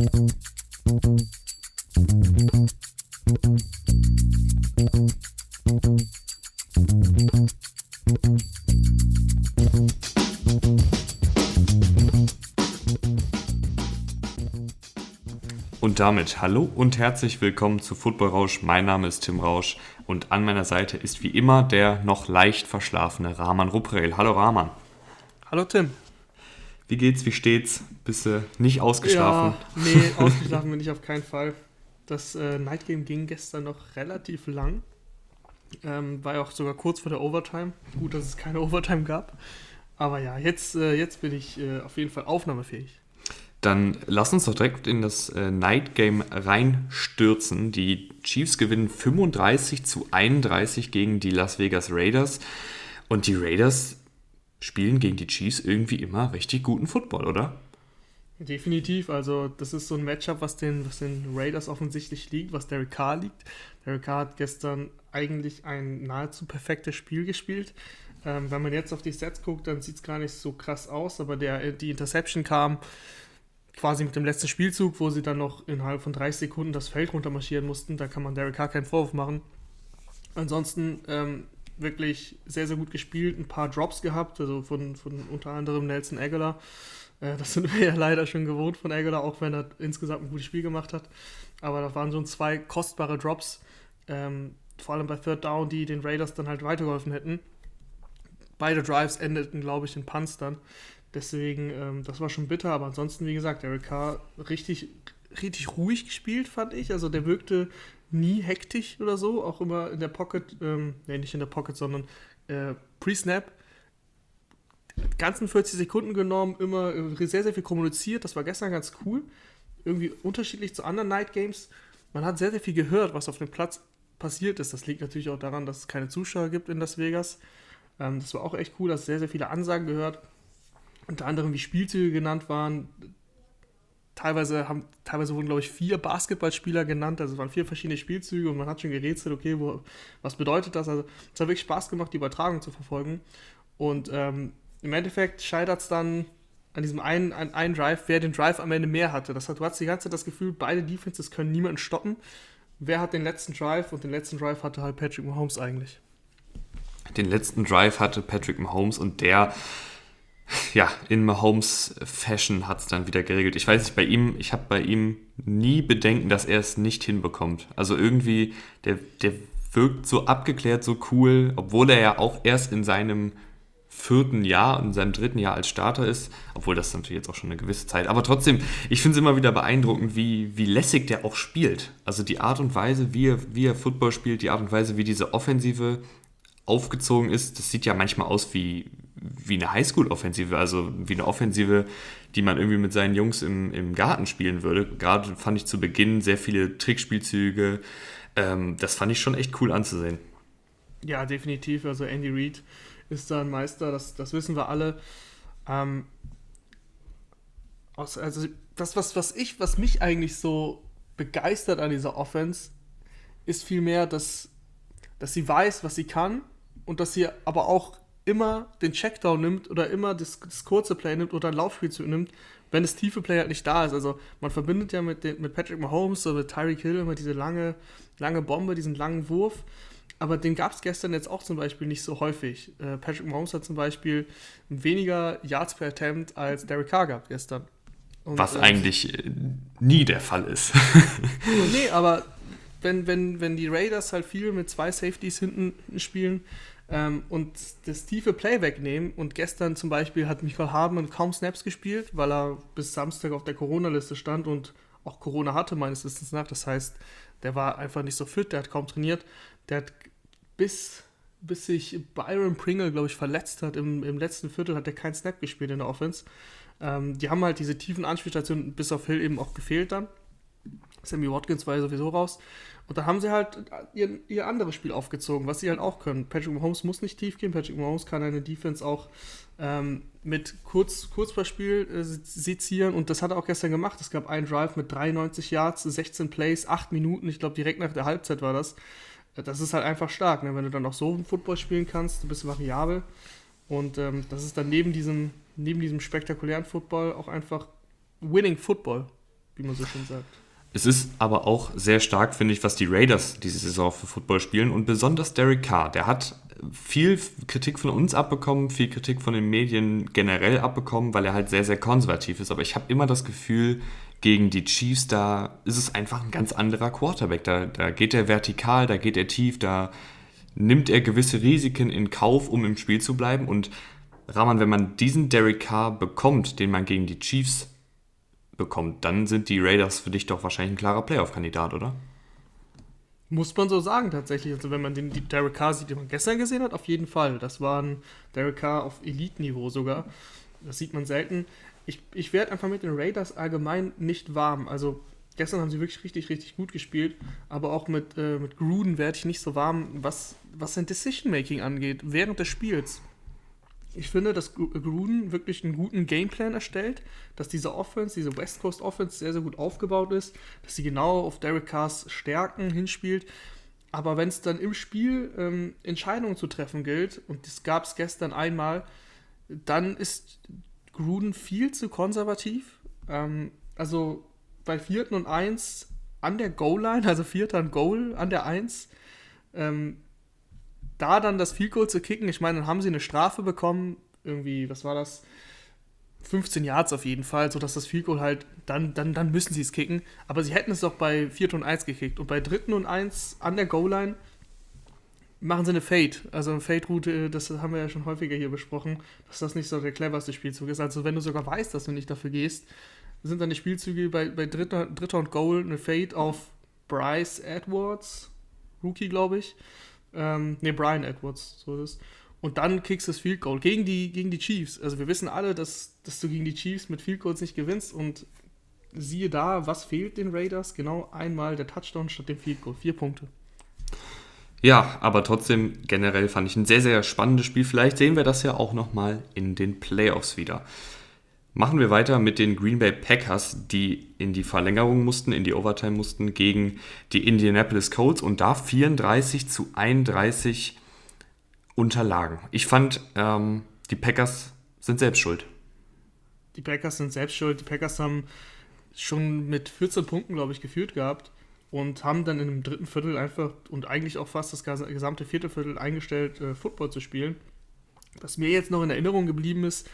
Und damit hallo und herzlich willkommen zu Football Rausch. Mein Name ist Tim Rausch und an meiner Seite ist wie immer der noch leicht verschlafene Rahman Ruprel. Hallo Rahman. Hallo Tim. Wie geht's, wie steht's? Bist du nicht ausgeschlafen? Ja, nee, ausgeschlafen bin ich auf keinen Fall. Das äh, Night Game ging gestern noch relativ lang. Ähm, war ja auch sogar kurz vor der Overtime. Gut, dass es keine Overtime gab. Aber ja, jetzt, äh, jetzt bin ich äh, auf jeden Fall aufnahmefähig. Dann lass uns doch direkt in das äh, Night Game reinstürzen. Die Chiefs gewinnen 35 zu 31 gegen die Las Vegas Raiders. Und die Raiders spielen gegen die Chiefs irgendwie immer richtig guten Football, oder? Definitiv. Also, das ist so ein Matchup, was den, was den Raiders offensichtlich liegt, was Derek Carr liegt. Derek Carr hat gestern eigentlich ein nahezu perfektes Spiel gespielt. Ähm, wenn man jetzt auf die Sets guckt, dann sieht es gar nicht so krass aus, aber der, die Interception kam quasi mit dem letzten Spielzug, wo sie dann noch innerhalb von 30 Sekunden das Feld runtermarschieren mussten. Da kann man Derek Carr keinen Vorwurf machen. Ansonsten ähm, wirklich sehr, sehr gut gespielt, ein paar Drops gehabt, also von, von unter anderem Nelson Aguilar. Äh, das sind wir ja leider schon gewohnt von Aguilar, auch wenn er insgesamt ein gutes Spiel gemacht hat. Aber da waren schon zwei kostbare Drops, ähm, vor allem bei Third Down, die den Raiders dann halt weitergeholfen hätten. Beide Drives endeten, glaube ich, in Punts dann. Deswegen, ähm, das war schon bitter, aber ansonsten, wie gesagt, Eric Carr richtig, richtig ruhig gespielt, fand ich. Also der wirkte nie hektisch oder so, auch immer in der Pocket, ähm, nee, nicht in der Pocket, sondern äh, Pre-Snap. Ganzen 40 Sekunden genommen, immer äh, sehr, sehr viel kommuniziert. Das war gestern ganz cool. Irgendwie unterschiedlich zu anderen Night Games. Man hat sehr, sehr viel gehört, was auf dem Platz passiert ist. Das liegt natürlich auch daran, dass es keine Zuschauer gibt in Las Vegas. Ähm, das war auch echt cool, dass sehr, sehr viele Ansagen gehört unter anderem wie Spielzüge genannt waren. Teilweise, haben, teilweise wurden, glaube ich, vier Basketballspieler genannt. Also es waren vier verschiedene Spielzüge und man hat schon gerätselt, okay, wo, was bedeutet das? Also es hat wirklich Spaß gemacht, die Übertragung zu verfolgen. Und ähm, im Endeffekt scheitert es dann an diesem einen, an einen Drive, wer den Drive am Ende mehr hatte. Das hat, du hast die ganze Zeit das Gefühl, beide Defenses können niemanden stoppen. Wer hat den letzten Drive? Und den letzten Drive hatte halt Patrick Mahomes eigentlich. Den letzten Drive hatte Patrick Mahomes und der ja, in Mahomes Fashion hat es dann wieder geregelt. Ich weiß nicht, bei ihm, ich habe bei ihm nie Bedenken, dass er es nicht hinbekommt. Also irgendwie, der, der wirkt so abgeklärt, so cool, obwohl er ja auch erst in seinem vierten Jahr, in seinem dritten Jahr als Starter ist, obwohl das natürlich jetzt auch schon eine gewisse Zeit, aber trotzdem, ich finde es immer wieder beeindruckend, wie, wie lässig der auch spielt. Also die Art und Weise, wie er, wie er Football spielt, die Art und Weise, wie diese Offensive aufgezogen ist, das sieht ja manchmal aus wie, wie eine Highschool-Offensive, also wie eine Offensive, die man irgendwie mit seinen Jungs im, im Garten spielen würde. Gerade fand ich zu Beginn sehr viele Trickspielzüge. Ähm, das fand ich schon echt cool anzusehen. Ja, definitiv. Also Andy Reid ist da ein Meister, das, das wissen wir alle. Ähm, also das, was, was ich, was mich eigentlich so begeistert an dieser Offense, ist vielmehr, dass, dass sie weiß, was sie kann und dass sie aber auch immer den Checkdown nimmt oder immer das, das kurze Play nimmt oder ein Laufspielzug nimmt, wenn das tiefe Play halt nicht da ist. Also man verbindet ja mit, den, mit Patrick Mahomes oder mit Tyreek Hill immer diese lange, lange Bombe, diesen langen Wurf. Aber den gab es gestern jetzt auch zum Beispiel nicht so häufig. Äh, Patrick Mahomes hat zum Beispiel weniger Yards per Attempt als Derek Carr gehabt gestern. Und, Was äh, eigentlich äh, nie der Fall ist. nee, aber wenn, wenn, wenn die Raiders halt viel mit zwei Safeties hinten spielen, ähm, und das tiefe Play wegnehmen. Und gestern zum Beispiel hat Michael Hardman kaum Snaps gespielt, weil er bis Samstag auf der Corona-Liste stand und auch Corona hatte, meines Wissens nach. Das heißt, der war einfach nicht so fit, der hat kaum trainiert. Der hat bis, bis sich Byron Pringle, glaube ich, verletzt hat, im, im letzten Viertel hat er keinen Snap gespielt in der Offense. Ähm, die haben halt diese tiefen Anspielstationen bis auf Hill eben auch gefehlt dann. Sammy Watkins war ja sowieso raus. Und da haben sie halt ihr, ihr anderes Spiel aufgezogen, was sie halt auch können. Patrick Mahomes muss nicht tief gehen. Patrick Mahomes kann eine Defense auch ähm, mit Kurz, Kurzballspiel äh, sezieren. Und das hat er auch gestern gemacht. Es gab einen Drive mit 93 Yards, 16 Plays, 8 Minuten. Ich glaube, direkt nach der Halbzeit war das. Äh, das ist halt einfach stark, ne? wenn du dann auch so Football spielen kannst. Du bist variabel. Und ähm, das ist dann neben diesem, neben diesem spektakulären Football auch einfach Winning Football. wie man so schön sagt. Es ist aber auch sehr stark, finde ich, was die Raiders diese Saison für Football spielen und besonders Derek Carr. Der hat viel Kritik von uns abbekommen, viel Kritik von den Medien generell abbekommen, weil er halt sehr, sehr konservativ ist. Aber ich habe immer das Gefühl, gegen die Chiefs, da ist es einfach ein ganz anderer Quarterback. Da, da geht er vertikal, da geht er tief, da nimmt er gewisse Risiken in Kauf, um im Spiel zu bleiben. Und Rahman, wenn man diesen Derek Carr bekommt, den man gegen die Chiefs bekommt, dann sind die Raiders für dich doch wahrscheinlich ein klarer Playoff-Kandidat, oder? Muss man so sagen, tatsächlich. Also, wenn man den die Derek Carr sieht, den man gestern gesehen hat, auf jeden Fall. Das war ein Derek Carr auf Elite-Niveau sogar. Das sieht man selten. Ich, ich werde einfach mit den Raiders allgemein nicht warm. Also, gestern haben sie wirklich richtig, richtig gut gespielt. Aber auch mit, äh, mit Gruden werde ich nicht so warm, was, was sein Decision-Making angeht, während des Spiels ich finde, dass Gruden wirklich einen guten Gameplan erstellt, dass diese Offense, diese West Coast Offense sehr, sehr gut aufgebaut ist, dass sie genau auf Derek Carrs Stärken hinspielt. Aber wenn es dann im Spiel ähm, Entscheidungen zu treffen gilt, und das gab es gestern einmal, dann ist Gruden viel zu konservativ. Ähm, also bei vierten und eins an der Goal-Line, also vierter und Goal an der Eins, ähm, da dann das Field Goal zu kicken, ich meine, dann haben sie eine Strafe bekommen, irgendwie, was war das? 15 Yards auf jeden Fall, sodass das Field Goal halt, dann, dann, dann müssen sie es kicken. Aber sie hätten es doch bei 4. und 1 gekickt. Und bei 3. und 1 an der Goal-Line machen sie eine Fade. Also eine Fade-Route, das haben wir ja schon häufiger hier besprochen, dass das nicht so der cleverste Spielzug ist. Also wenn du sogar weißt, dass du nicht dafür gehst, sind dann die Spielzüge bei, bei dritter, dritter und Goal eine Fade auf Bryce Edwards, Rookie, glaube ich. Ähm, ne, Brian Edwards, so ist es. Und dann kriegst du das Field Goal gegen die, gegen die Chiefs. Also wir wissen alle, dass, dass du gegen die Chiefs mit Field Goals nicht gewinnst. Und siehe da, was fehlt den Raiders? Genau einmal der Touchdown statt dem Field Goal. Vier Punkte. Ja, aber trotzdem generell fand ich ein sehr, sehr spannendes Spiel. Vielleicht sehen wir das ja auch nochmal in den Playoffs wieder. Machen wir weiter mit den Green Bay Packers, die in die Verlängerung mussten, in die Overtime mussten gegen die Indianapolis Colts und da 34 zu 31 unterlagen. Ich fand, ähm, die Packers sind selbst schuld. Die Packers sind selbst schuld. Die Packers haben schon mit 14 Punkten, glaube ich, geführt gehabt und haben dann dem dritten Viertel einfach und eigentlich auch fast das gesamte vierte Viertel eingestellt, äh, Football zu spielen. Was mir jetzt noch in Erinnerung geblieben ist,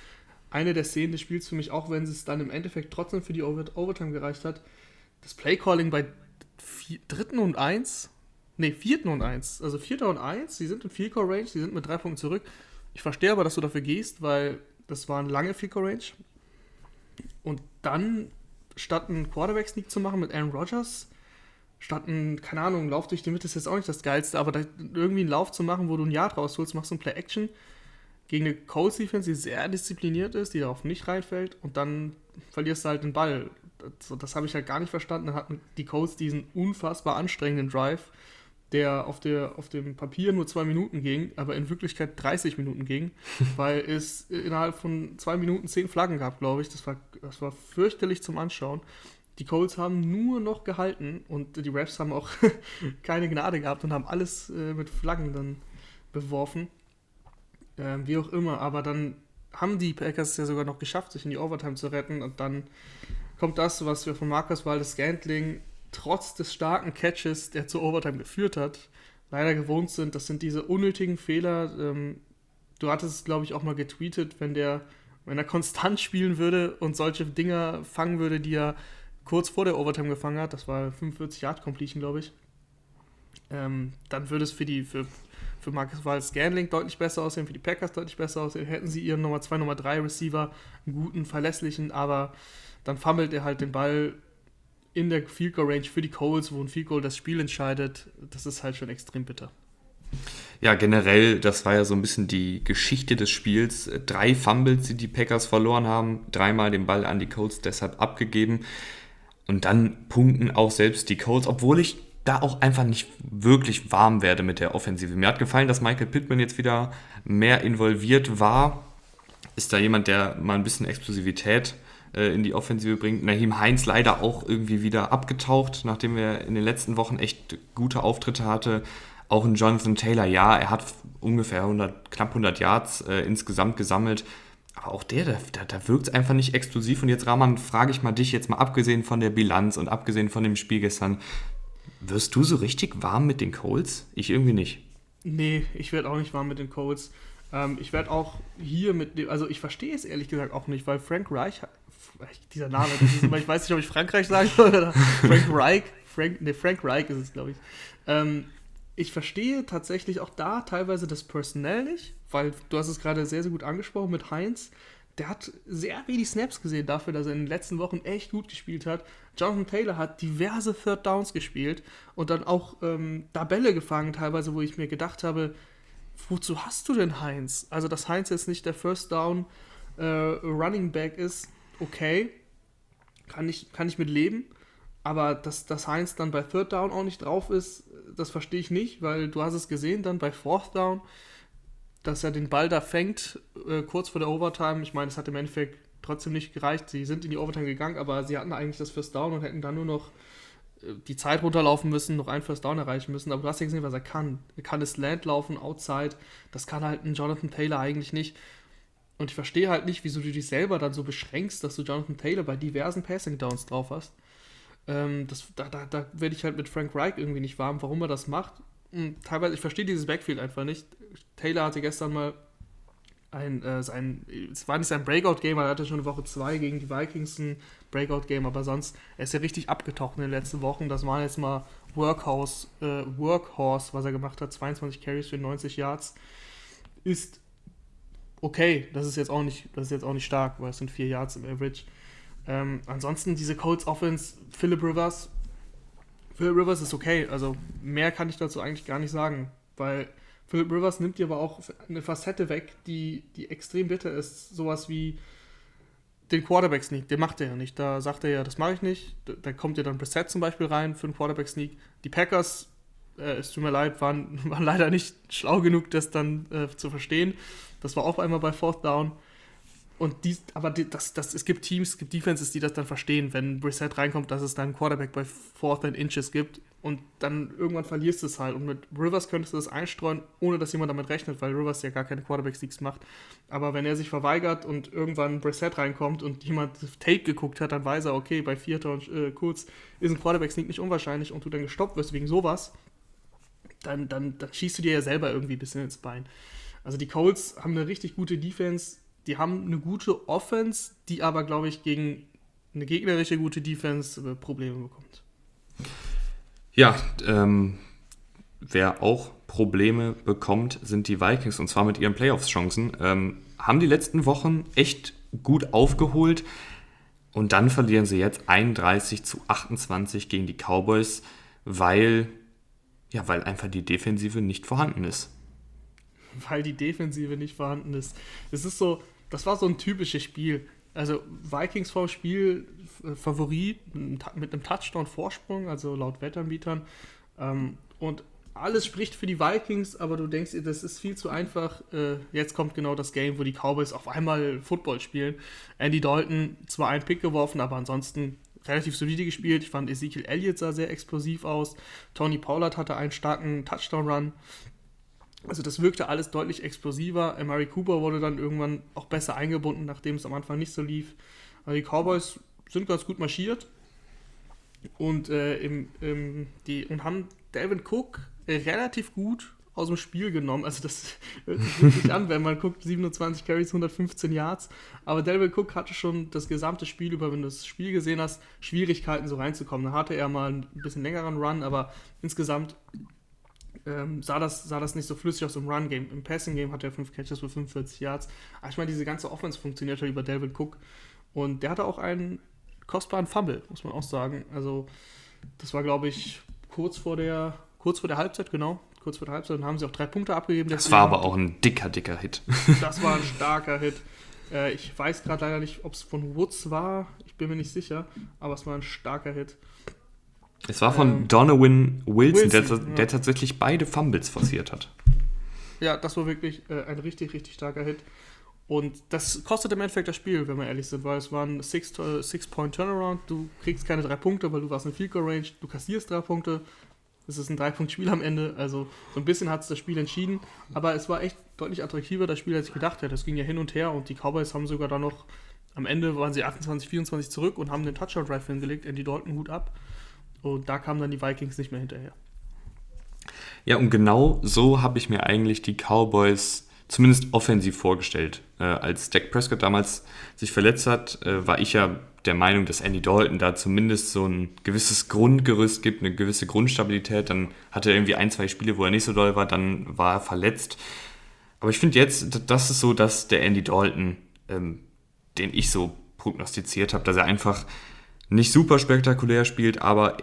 eine der Szenen des Spiels für mich, auch wenn es dann im Endeffekt trotzdem für die Overtime gereicht hat. Das Playcalling bei vier, dritten und eins, nee, vierten und eins, also vierter und eins, sie sind in Field Range, sie sind mit drei Punkten zurück. Ich verstehe aber, dass du dafür gehst, weil das war eine lange Field Range. Und dann, statt einen Quarterback Sneak zu machen mit Aaron Rodgers, statt einen, keine Ahnung, Lauf durch die Mitte ist jetzt auch nicht das Geilste, aber irgendwie einen Lauf zu machen, wo du ein Yard rausholst, machst du ein Play Action gegen eine Colts Defense, die sehr diszipliniert ist, die darauf nicht reinfällt und dann verlierst du halt den Ball. Das, das habe ich halt gar nicht verstanden. Dann hatten die Colts diesen unfassbar anstrengenden Drive, der auf, der auf dem Papier nur zwei Minuten ging, aber in Wirklichkeit 30 Minuten ging, weil es innerhalb von zwei Minuten zehn Flaggen gab, glaube ich. Das war, das war fürchterlich zum Anschauen. Die Colts haben nur noch gehalten und die Refs haben auch keine Gnade gehabt und haben alles äh, mit Flaggen dann beworfen. Ähm, wie auch immer, aber dann haben die Packers es ja sogar noch geschafft, sich in die Overtime zu retten und dann kommt das, was wir von Marcus Waldes Scantling trotz des starken Catches, der zur Overtime geführt hat, leider gewohnt sind. Das sind diese unnötigen Fehler. Ähm, du hattest es, glaube ich, auch mal getweetet, wenn der, wenn er konstant spielen würde und solche Dinger fangen würde, die er kurz vor der Overtime gefangen hat, das war 45 Yard Completion, glaube ich, ähm, dann würde es für die, für für Marcus Wahl Scanling deutlich besser aussehen, für die Packers deutlich besser aussehen. Hätten sie ihren Nummer 2, Nummer 3 Receiver, einen guten, verlässlichen, aber dann fummelt er halt den Ball in der Field Goal Range für die Coles, wo ein Field Goal das Spiel entscheidet. Das ist halt schon extrem bitter. Ja, generell, das war ja so ein bisschen die Geschichte des Spiels. Drei Fumbles, die die Packers verloren haben, dreimal den Ball an die Colts deshalb abgegeben. Und dann punkten auch selbst die Colts, obwohl ich da auch einfach nicht wirklich warm werde mit der Offensive. Mir hat gefallen, dass Michael Pittman jetzt wieder mehr involviert war. Ist da jemand, der mal ein bisschen Explosivität äh, in die Offensive bringt? Naheem Heinz leider auch irgendwie wieder abgetaucht, nachdem er in den letzten Wochen echt gute Auftritte hatte. Auch ein Jonathan Taylor, ja, er hat ungefähr 100, knapp 100 Yards äh, insgesamt gesammelt. aber auch der, da, da, da wirkt es einfach nicht explosiv. Und jetzt, Rahman, frage ich mal dich jetzt mal, abgesehen von der Bilanz und abgesehen von dem Spiel gestern, wirst du so richtig warm mit den Colts? Ich irgendwie nicht. Nee, ich werde auch nicht warm mit den Colts. Ähm, ich werde auch hier mit dem, also ich verstehe es ehrlich gesagt auch nicht, weil Frank Reich, dieser Name, ist, ich weiß nicht, ob ich Frankreich sage oder Frank Reich, Frank, nee, Frank Reich ist es, glaube ich. Ähm, ich verstehe tatsächlich auch da teilweise das Personell nicht, weil du hast es gerade sehr, sehr gut angesprochen mit Heinz. Der hat sehr wenig Snaps gesehen dafür, dass er in den letzten Wochen echt gut gespielt hat. Jonathan Taylor hat diverse Third Downs gespielt und dann auch ähm, da Bälle gefangen, teilweise, wo ich mir gedacht habe, wozu hast du denn Heinz? Also, dass Heinz jetzt nicht der First Down äh, Running Back ist, okay, kann ich, kann ich mit leben. Aber dass, dass Heinz dann bei Third Down auch nicht drauf ist, das verstehe ich nicht, weil du hast es gesehen dann bei Fourth Down, dass er den Ball da fängt, äh, kurz vor der Overtime. Ich meine, es hat im Endeffekt trotzdem nicht gereicht. Sie sind in die Overtime gegangen, aber sie hatten eigentlich das First Down und hätten dann nur noch äh, die Zeit runterlaufen müssen, noch ein First Down erreichen müssen. Aber du hast ja gesehen, was er kann. Er kann das Land laufen, Outside. Das kann halt ein Jonathan Taylor eigentlich nicht. Und ich verstehe halt nicht, wieso du dich selber dann so beschränkst, dass du Jonathan Taylor bei diversen Passing Downs drauf hast. Ähm, das, da da, da werde ich halt mit Frank Reich irgendwie nicht warm, warum er das macht. Und teilweise, ich verstehe dieses Backfield einfach nicht. Taylor hatte gestern mal ein, äh, sein, es war nicht sein Breakout-Game, er hatte schon Woche zwei gegen die Vikings ein Breakout-Game, aber sonst, er ist ja richtig abgetaucht in den letzten Wochen. Das war jetzt mal Workhouse, äh, Workhorse, was er gemacht hat, 22 Carries für 90 Yards. Ist okay, das ist jetzt auch nicht, das ist jetzt auch nicht stark, weil es sind vier Yards im Average. Ähm, ansonsten diese Colts Offense, Philip Rivers. Philip Rivers ist okay, also mehr kann ich dazu eigentlich gar nicht sagen, weil Philip Rivers nimmt dir aber auch eine Facette weg, die, die extrem bitter ist. Sowas wie den Quarterback-Sneak, den macht er ja nicht. Da sagt er ja, das mache ich nicht. Da, da kommt ja dann Brissett zum Beispiel rein für einen Quarterback-Sneak. Die Packers, äh, es tut mir leid, waren, waren leider nicht schlau genug, das dann äh, zu verstehen. Das war auch einmal bei Fourth Down. Und dies, aber das, das, es gibt Teams, es gibt Defenses, die das dann verstehen, wenn Brissett reinkommt, dass es dann Quarterback bei Fourth and Inches gibt und dann irgendwann verlierst du es halt. Und mit Rivers könntest du das einstreuen, ohne dass jemand damit rechnet, weil Rivers ja gar keine Quarterback-Sneaks macht. Aber wenn er sich verweigert und irgendwann Brissett reinkommt und jemand Tape geguckt hat, dann weiß er, okay, bei Vierter und äh, kurz ist ein Quarterback-Sneak nicht unwahrscheinlich und du dann gestoppt wirst wegen sowas, dann, dann, dann schießt du dir ja selber irgendwie ein bisschen ins Bein. Also die Colts haben eine richtig gute Defense, die haben eine gute Offense, die aber, glaube ich, gegen eine gegnerische gute Defense äh, Probleme bekommt. Ja, ähm, wer auch Probleme bekommt, sind die Vikings und zwar mit ihren Playoffs-Chancen. Ähm, haben die letzten Wochen echt gut aufgeholt und dann verlieren sie jetzt 31 zu 28 gegen die Cowboys, weil, ja, weil einfach die Defensive nicht vorhanden ist. Weil die Defensive nicht vorhanden ist. Es ist so, das war so ein typisches Spiel. Also Vikings vor Spiel Favorit mit einem Touchdown-Vorsprung, also laut Wettanbietern. Ähm, und alles spricht für die Vikings, aber du denkst das ist viel zu einfach. Äh, jetzt kommt genau das Game, wo die Cowboys auf einmal Football spielen. Andy Dalton zwar einen Pick geworfen, aber ansonsten relativ solide gespielt. Ich fand Ezekiel Elliott sah sehr explosiv aus. Tony Pollard hatte einen starken Touchdown-Run. Also das wirkte alles deutlich explosiver. Murray Cooper wurde dann irgendwann auch besser eingebunden, nachdem es am Anfang nicht so lief. Also die Cowboys sind ganz gut marschiert und, äh, im, im, die, und haben Delvin Cook äh, relativ gut aus dem Spiel genommen. Also das hört sich an, wenn man guckt, 27 Carries, 115 Yards. Aber Delvin Cook hatte schon das gesamte Spiel über, wenn du das Spiel gesehen hast, Schwierigkeiten so reinzukommen. Da hatte er mal ein bisschen längeren Run, aber insgesamt ähm, sah, das, sah das nicht so flüssig aus im Run-Game. Im Passing-Game hat er 5 Catches für 45 Yards. Aber ich meine, diese ganze Offense funktioniert halt über Delvin Cook. Und der hatte auch einen kostbaren Fumble, muss man auch sagen. Also, das war, glaube ich, kurz vor der, kurz vor der Halbzeit, genau. Kurz vor der Halbzeit. Dann haben sie auch drei Punkte abgegeben. Das war aber auch ein dicker, dicker Hit. Das war ein starker Hit. Äh, ich weiß gerade leider nicht, ob es von Woods war. Ich bin mir nicht sicher. Aber es war ein starker Hit. Es war von ähm, Donovan Wilson, Wilson der, der tatsächlich beide Fumbles forciert hat. Ja, das war wirklich äh, ein richtig, richtig starker Hit. Und das kostet im Endeffekt das Spiel, wenn wir ehrlich sind, weil es war ein Six-Point-Turnaround. Du kriegst keine drei Punkte, weil du warst in Field Goal Range. Du kassierst drei Punkte. Es ist ein Drei-Punkt-Spiel am Ende. Also so ein bisschen hat es das Spiel entschieden. Aber es war echt deutlich attraktiver, das Spiel, als ich gedacht hätte. Es ging ja hin und her und die Cowboys haben sogar dann noch, am Ende waren sie 28, 24 zurück und haben den Touchdown-Drive hingelegt, Andy Dalton Hut ab. Und da kamen dann die Vikings nicht mehr hinterher. Ja, und genau so habe ich mir eigentlich die Cowboys zumindest offensiv vorgestellt. Äh, als Dak Prescott damals sich verletzt hat, äh, war ich ja der Meinung, dass Andy Dalton da zumindest so ein gewisses Grundgerüst gibt, eine gewisse Grundstabilität. Dann hatte er irgendwie ein, zwei Spiele, wo er nicht so doll war, dann war er verletzt. Aber ich finde jetzt, das ist so, dass der Andy Dalton, ähm, den ich so prognostiziert habe, dass er einfach nicht super spektakulär spielt, aber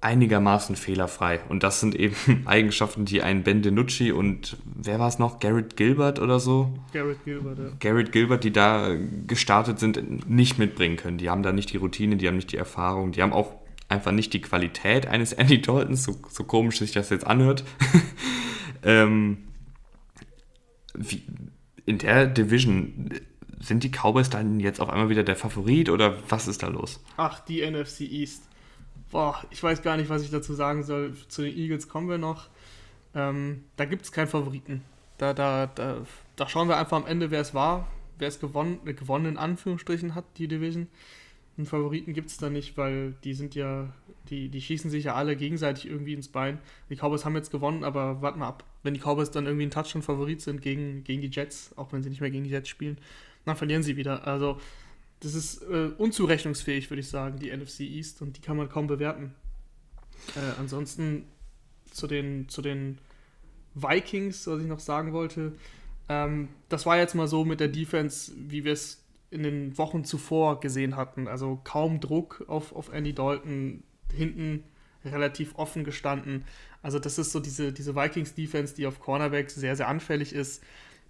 einigermaßen fehlerfrei. Und das sind eben Eigenschaften, die ein Ben DiNucci und wer war es noch? Garrett Gilbert oder so? Garrett Gilbert, ja. Garrett Gilbert, die da gestartet sind, nicht mitbringen können. Die haben da nicht die Routine, die haben nicht die Erfahrung, die haben auch einfach nicht die Qualität eines Andy Daltons, so, so komisch sich das jetzt anhört. ähm, wie, in der Division sind die Cowboys dann jetzt auf einmal wieder der Favorit oder was ist da los? Ach, die NFC East boah, ich weiß gar nicht, was ich dazu sagen soll. Zu den Eagles kommen wir noch. Ähm, da gibt es keinen Favoriten. Da, da, da, da schauen wir einfach am Ende, wer es war, wer es gewonnen, äh, gewonnen in Anführungsstrichen hat, die Division. Einen Favoriten gibt es da nicht, weil die sind ja, die, die schießen sich ja alle gegenseitig irgendwie ins Bein. Die Cowboys haben jetzt gewonnen, aber warten mal ab. Wenn die Cowboys dann irgendwie ein Touchdown-Favorit sind gegen, gegen die Jets, auch wenn sie nicht mehr gegen die Jets spielen, dann verlieren sie wieder. Also das ist äh, unzurechnungsfähig, würde ich sagen, die NFC East und die kann man kaum bewerten. Äh, ansonsten zu den, zu den Vikings, was ich noch sagen wollte, ähm, das war jetzt mal so mit der Defense, wie wir es in den Wochen zuvor gesehen hatten. Also kaum Druck auf, auf Andy Dalton, hinten relativ offen gestanden. Also das ist so diese, diese Vikings-Defense, die auf Cornerback sehr, sehr anfällig ist.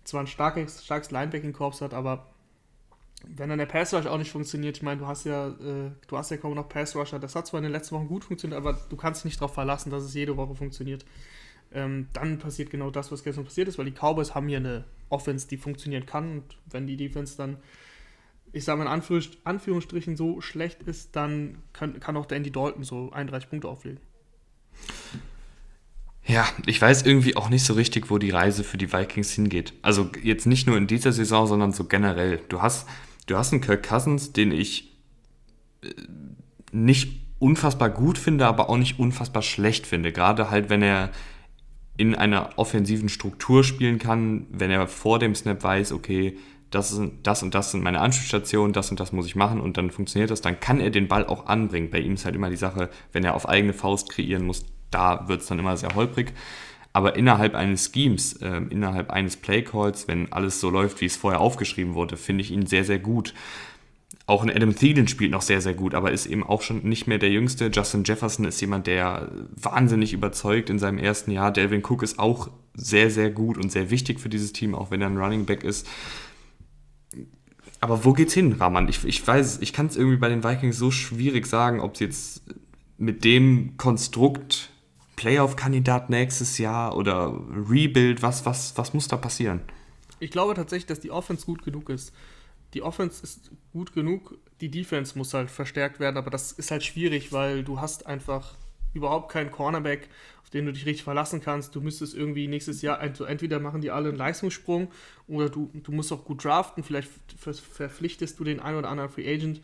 Zwar ein starkes, starkes Linebacking-Korps hat, aber wenn dann der Pass Rush auch nicht funktioniert, ich meine, du hast ja, äh, du hast ja kaum noch Pass Rusher, das hat zwar in den letzten Wochen gut funktioniert, aber du kannst nicht darauf verlassen, dass es jede Woche funktioniert. Ähm, dann passiert genau das, was gestern passiert ist, weil die Cowboys haben hier eine Offense, die funktionieren kann und wenn die Defense dann, ich sage mal in Anführungsstrichen, so schlecht ist, dann kann, kann auch der Andy Dalton so 31 Punkte auflegen. Ja, ich weiß irgendwie auch nicht so richtig, wo die Reise für die Vikings hingeht. Also jetzt nicht nur in dieser Saison, sondern so generell. Du hast Du hast einen Kirk Cousins, den ich äh, nicht unfassbar gut finde, aber auch nicht unfassbar schlecht finde. Gerade halt, wenn er in einer offensiven Struktur spielen kann, wenn er vor dem Snap weiß, okay, das, ist, das und das sind meine Anschlussstationen, das und das muss ich machen und dann funktioniert das, dann kann er den Ball auch anbringen. Bei ihm ist halt immer die Sache, wenn er auf eigene Faust kreieren muss, da wird es dann immer sehr holprig. Aber innerhalb eines Schemes, äh, innerhalb eines Playcalls, wenn alles so läuft, wie es vorher aufgeschrieben wurde, finde ich ihn sehr, sehr gut. Auch ein Adam Thielen spielt noch sehr, sehr gut, aber ist eben auch schon nicht mehr der Jüngste. Justin Jefferson ist jemand, der wahnsinnig überzeugt in seinem ersten Jahr. Delvin Cook ist auch sehr, sehr gut und sehr wichtig für dieses Team, auch wenn er ein Running Back ist. Aber wo geht's hin, Rahman? Ich, ich weiß, ich kann es irgendwie bei den Vikings so schwierig sagen, ob sie jetzt mit dem Konstrukt Playoff-Kandidat nächstes Jahr oder Rebuild? Was, was, was muss da passieren? Ich glaube tatsächlich, dass die Offense gut genug ist. Die Offense ist gut genug, die Defense muss halt verstärkt werden, aber das ist halt schwierig, weil du hast einfach überhaupt keinen Cornerback, auf den du dich richtig verlassen kannst. Du müsstest irgendwie nächstes Jahr, entweder machen die alle einen Leistungssprung oder du, du musst auch gut draften, vielleicht verpflichtest du den einen oder anderen Free Agent.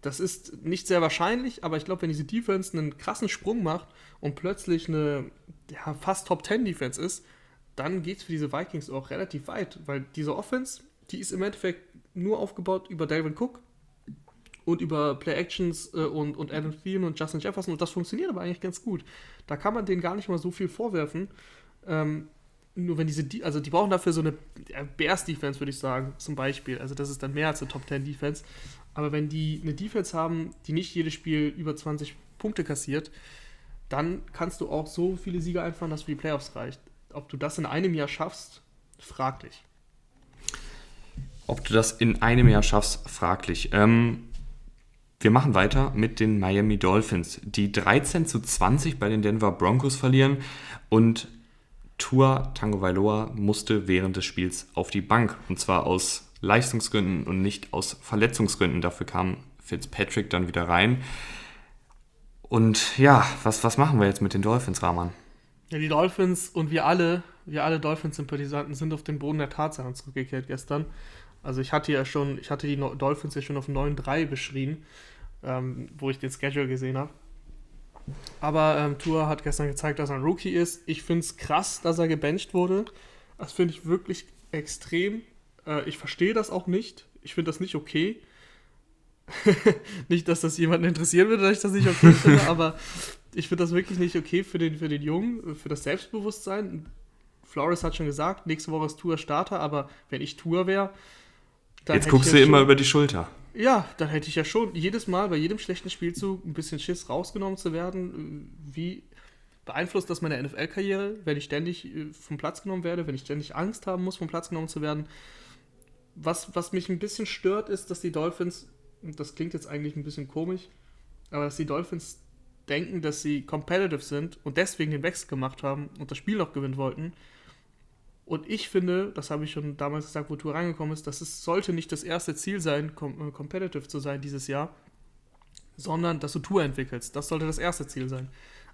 Das ist nicht sehr wahrscheinlich, aber ich glaube, wenn diese Defense einen krassen Sprung macht und plötzlich eine ja, fast Top 10 Defense ist, dann geht es für diese Vikings auch relativ weit, weil diese Offense, die ist im Endeffekt nur aufgebaut über Dalvin Cook und über Play Actions äh, und, und Adam Thielen und Justin Jefferson und das funktioniert aber eigentlich ganz gut. Da kann man denen gar nicht mal so viel vorwerfen. Ähm, nur wenn diese, also die brauchen dafür so eine Bears-Defense, würde ich sagen, zum Beispiel. Also das ist dann mehr als eine Top 10 Defense. Aber wenn die eine Defense haben, die nicht jedes Spiel über 20 Punkte kassiert, dann kannst du auch so viele Siege einfahren, dass für die Playoffs reicht. Ob du das in einem Jahr schaffst, fraglich. Ob du das in einem Jahr schaffst, fraglich. Ähm, wir machen weiter mit den Miami Dolphins, die 13 zu 20 bei den Denver Broncos verlieren und Tua Tango Vailoa musste während des Spiels auf die Bank und zwar aus Leistungsgründen und nicht aus Verletzungsgründen. Dafür kam Fitzpatrick dann wieder rein. Und ja, was, was machen wir jetzt mit den Dolphins, Rahman? Ja, die Dolphins und wir alle wir alle Dolphins-Sympathisanten sind auf den Boden der Tatsachen zurückgekehrt gestern. Also ich hatte ja schon, ich hatte die Dolphins ja schon auf 9-3 beschrieben, ähm, wo ich den Schedule gesehen habe. Aber ähm, Tour hat gestern gezeigt, dass er ein Rookie ist. Ich finde es krass, dass er gebencht wurde. Das finde ich wirklich extrem. Äh, ich verstehe das auch nicht. Ich finde das nicht okay. nicht, dass das jemanden interessieren würde, dass ich das nicht okay finde, aber ich finde das wirklich nicht okay für den, für den Jungen, für das Selbstbewusstsein. Flores hat schon gesagt, nächste Woche ist Tour Starter, aber wenn ich Tour wäre, dann. Jetzt guckst du ja immer schon, über die Schulter. Ja, dann hätte ich ja schon jedes Mal bei jedem schlechten Spielzug ein bisschen Schiss rausgenommen zu werden. Wie beeinflusst das meine NFL-Karriere, wenn ich ständig äh, vom Platz genommen werde, wenn ich ständig Angst haben muss, vom Platz genommen zu werden? Was, was mich ein bisschen stört, ist, dass die Dolphins, das klingt jetzt eigentlich ein bisschen komisch, aber dass die Dolphins denken, dass sie competitive sind und deswegen den Wechsel gemacht haben und das Spiel noch gewinnen wollten. Und ich finde, das habe ich schon damals gesagt, wo Tour reingekommen ist, dass es sollte nicht das erste Ziel sein, äh, competitive zu sein dieses Jahr, sondern dass du Tour entwickelst. Das sollte das erste Ziel sein.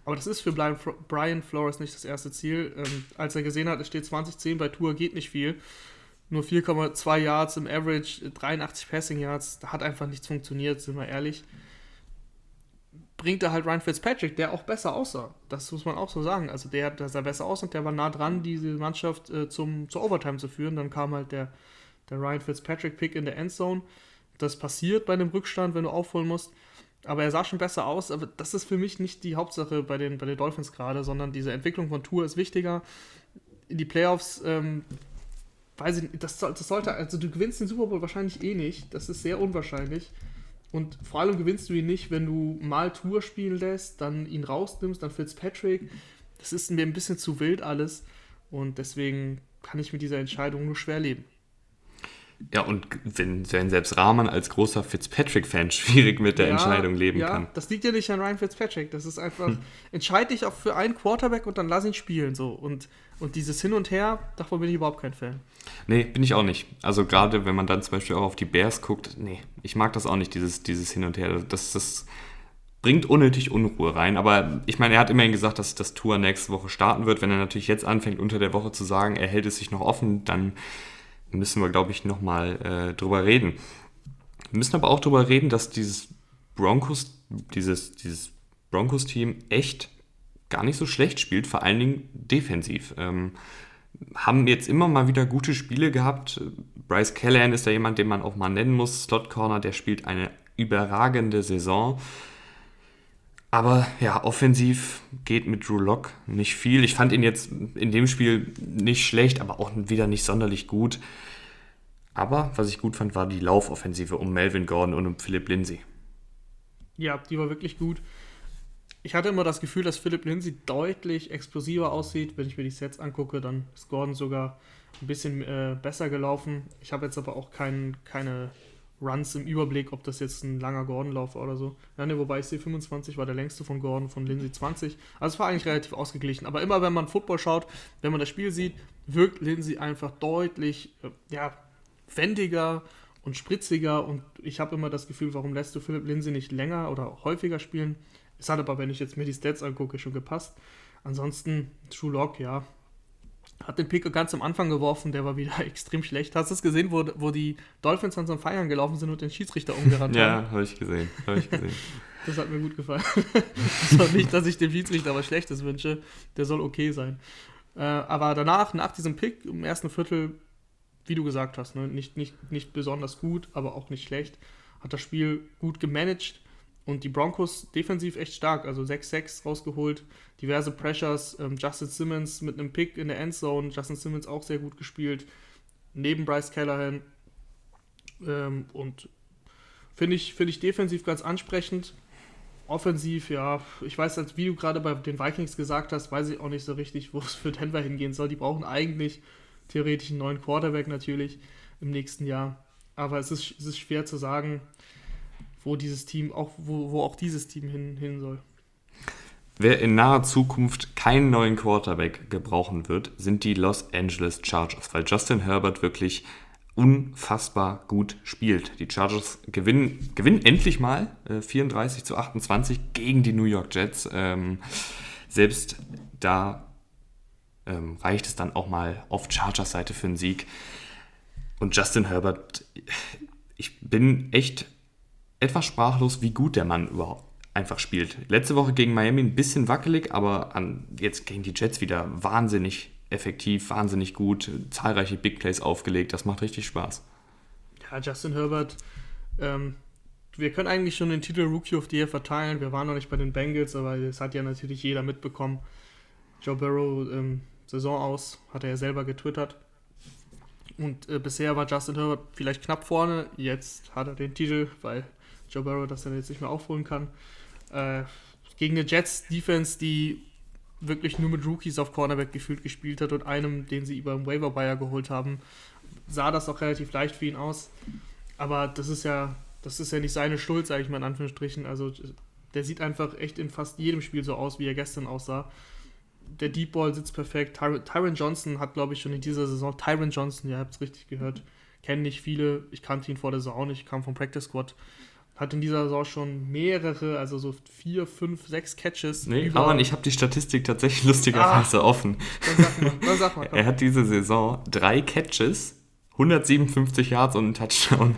Aber das ist für Brian Flores nicht das erste Ziel. Ähm, als er gesehen hat, es steht 2010 bei Tour, geht nicht viel. Nur 4,2 Yards im Average, 83 Passing Yards, da hat einfach nichts funktioniert, sind wir ehrlich bringt er halt Ryan Fitzpatrick, der auch besser aussah. Das muss man auch so sagen. Also der, der sah besser aus und der war nah dran, diese Mannschaft äh, zum, zur Overtime zu führen. Dann kam halt der, der Ryan Fitzpatrick-Pick in der Endzone. Das passiert bei einem Rückstand, wenn du aufholen musst. Aber er sah schon besser aus. Aber das ist für mich nicht die Hauptsache bei den, bei den Dolphins gerade, sondern diese Entwicklung von Tour ist wichtiger. In die Playoffs, ähm, weiß ich nicht, das, das sollte, also du gewinnst den Super Bowl wahrscheinlich eh nicht. Das ist sehr unwahrscheinlich. Und vor allem gewinnst du ihn nicht, wenn du mal Tour spielen lässt, dann ihn rausnimmst, dann Fitzpatrick. Das ist mir ein bisschen zu wild alles. Und deswegen kann ich mit dieser Entscheidung nur schwer leben. Ja, und wenn, wenn selbst Rahman als großer Fitzpatrick-Fan schwierig mit der ja, Entscheidung leben ja, kann. Das liegt ja nicht an Ryan Fitzpatrick. Das ist einfach, hm. entscheide dich auch für einen Quarterback und dann lass ihn spielen. So. Und, und dieses Hin und Her, davon bin ich überhaupt kein Fan. Nee, bin ich auch nicht. Also gerade wenn man dann zum Beispiel auch auf die Bears guckt, nee, ich mag das auch nicht, dieses, dieses Hin und Her. Das, das bringt unnötig Unruhe rein. Aber ich meine, er hat immerhin gesagt, dass das Tour nächste Woche starten wird. Wenn er natürlich jetzt anfängt, unter der Woche zu sagen, er hält es sich noch offen, dann müssen wir, glaube ich, nochmal äh, drüber reden. Wir müssen aber auch drüber reden, dass dieses Broncos, dieses, dieses Broncos-Team echt gar nicht so schlecht spielt, vor allen Dingen defensiv. Ähm, haben jetzt immer mal wieder gute Spiele gehabt. Bryce Callahan ist da jemand, den man auch mal nennen muss. Slot Corner, der spielt eine überragende Saison. Aber ja, offensiv geht mit Drew Lock nicht viel. Ich fand ihn jetzt in dem Spiel nicht schlecht, aber auch wieder nicht sonderlich gut. Aber was ich gut fand, war die Laufoffensive um Melvin Gordon und um Philip Lindsay. Ja, die war wirklich gut. Ich hatte immer das Gefühl, dass Philip Lindsay deutlich explosiver aussieht. Wenn ich mir die Sets angucke, dann ist Gordon sogar ein bisschen äh, besser gelaufen. Ich habe jetzt aber auch kein, keine Runs im Überblick, ob das jetzt ein langer Gordon-Lauf war oder so. Ja, ne, wobei c 25 war der längste von Gordon, von Lindsay 20. Also es war eigentlich relativ ausgeglichen. Aber immer wenn man Football schaut, wenn man das Spiel sieht, wirkt Lindsay einfach deutlich äh, ja, wendiger und spritziger. Und ich habe immer das Gefühl, warum lässt du Philipp Lindsay nicht länger oder häufiger spielen? Es hat aber, wenn ich jetzt mir die Stats angucke, schon gepasst. Ansonsten, True Lock, ja, hat den Pick ganz am Anfang geworfen, der war wieder extrem schlecht. Hast du es gesehen, wo, wo die Dolphins an so einem Feiern gelaufen sind und den Schiedsrichter umgerannt haben? Ja, habe ich gesehen. Hab ich gesehen. das hat mir gut gefallen. das war nicht, dass ich dem Schiedsrichter was Schlechtes wünsche. Der soll okay sein. Äh, aber danach, nach diesem Pick im ersten Viertel, wie du gesagt hast, ne, nicht, nicht, nicht besonders gut, aber auch nicht schlecht, hat das Spiel gut gemanagt und die Broncos defensiv echt stark, also 6-6 rausgeholt, diverse Pressures, ähm, Justin Simmons mit einem Pick in der Endzone, Justin Simmons auch sehr gut gespielt, neben Bryce Callahan. Ähm, und finde ich, find ich defensiv ganz ansprechend. Offensiv, ja, ich weiß, als wie du gerade bei den Vikings gesagt hast, weiß ich auch nicht so richtig, wo es für Denver hingehen soll. Die brauchen eigentlich theoretisch einen neuen Quarterback natürlich im nächsten Jahr. Aber es ist, es ist schwer zu sagen, wo dieses Team auch, wo, wo auch dieses Team hin, hin soll. Wer in naher Zukunft keinen neuen Quarterback gebrauchen wird, sind die Los Angeles Chargers, weil Justin Herbert wirklich unfassbar gut spielt. Die Chargers gewinnen, gewinnen endlich mal äh, 34 zu 28 gegen die New York Jets. Ähm, selbst da ähm, reicht es dann auch mal auf Chargers Seite für einen Sieg. Und Justin Herbert, ich bin echt etwas sprachlos, wie gut der Mann überhaupt einfach spielt. Letzte Woche gegen Miami ein bisschen wackelig, aber an, jetzt gegen die Jets wieder wahnsinnig effektiv, wahnsinnig gut, zahlreiche Big Plays aufgelegt. Das macht richtig Spaß. Ja, Justin Herbert, ähm, wir können eigentlich schon den Titel Rookie of the Year verteilen. Wir waren noch nicht bei den Bengals, aber das hat ja natürlich jeder mitbekommen. Joe Burrow, ähm, Saison aus, hat er ja selber getwittert. Und äh, bisher war Justin Herbert vielleicht knapp vorne. Jetzt hat er den Titel, weil Joe Burrow das dann jetzt nicht mehr aufholen kann. Äh, gegen eine Jets-Defense, die wirklich nur mit Rookies auf Cornerback gefühlt gespielt hat und einem, den sie über den Waiver Buyer geholt haben, sah das auch relativ leicht für ihn aus. Aber das ist ja, das ist ja nicht seine Schuld, sage ich mal in Anführungsstrichen. Also der sieht einfach echt in fast jedem Spiel so aus, wie er gestern aussah. Der Deep Ball sitzt perfekt. Ty Tyron Johnson hat, glaube ich, schon in dieser Saison, Tyron Johnson, ihr habt es richtig gehört, kennen nicht viele. Ich kannte ihn vor der Saison nicht, kam vom Practice Squad hat in dieser Saison schon mehrere, also so vier, fünf, sechs Catches. Nee, aber ich habe die Statistik tatsächlich lustigerweise ah, offen. Dann sag mal, dann sag mal. er hat diese Saison drei Catches, 157 Yards und einen Touchdown.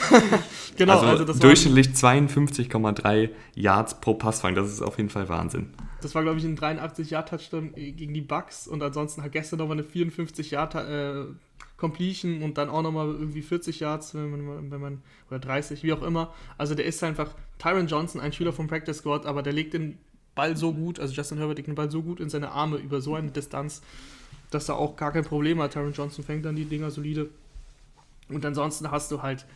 genau, also, also durchschnittlich 52,3 Yards pro Passfang. Das ist auf jeden Fall Wahnsinn. Das war, glaube ich, ein 83-Yard-Touchdown gegen die Bucks und ansonsten hat gestern nochmal eine 54-Yard äh, Completion und dann auch nochmal irgendwie 40 Yards, wenn man, wenn man, oder 30, wie auch immer. Also der ist einfach Tyron Johnson, ein Schüler vom Practice Squad, aber der legt den Ball so gut, also Justin Herbert legt den Ball so gut in seine Arme über so eine Distanz, dass er auch gar kein Problem hat. Tyron Johnson fängt dann die Dinger solide. Und ansonsten hast du halt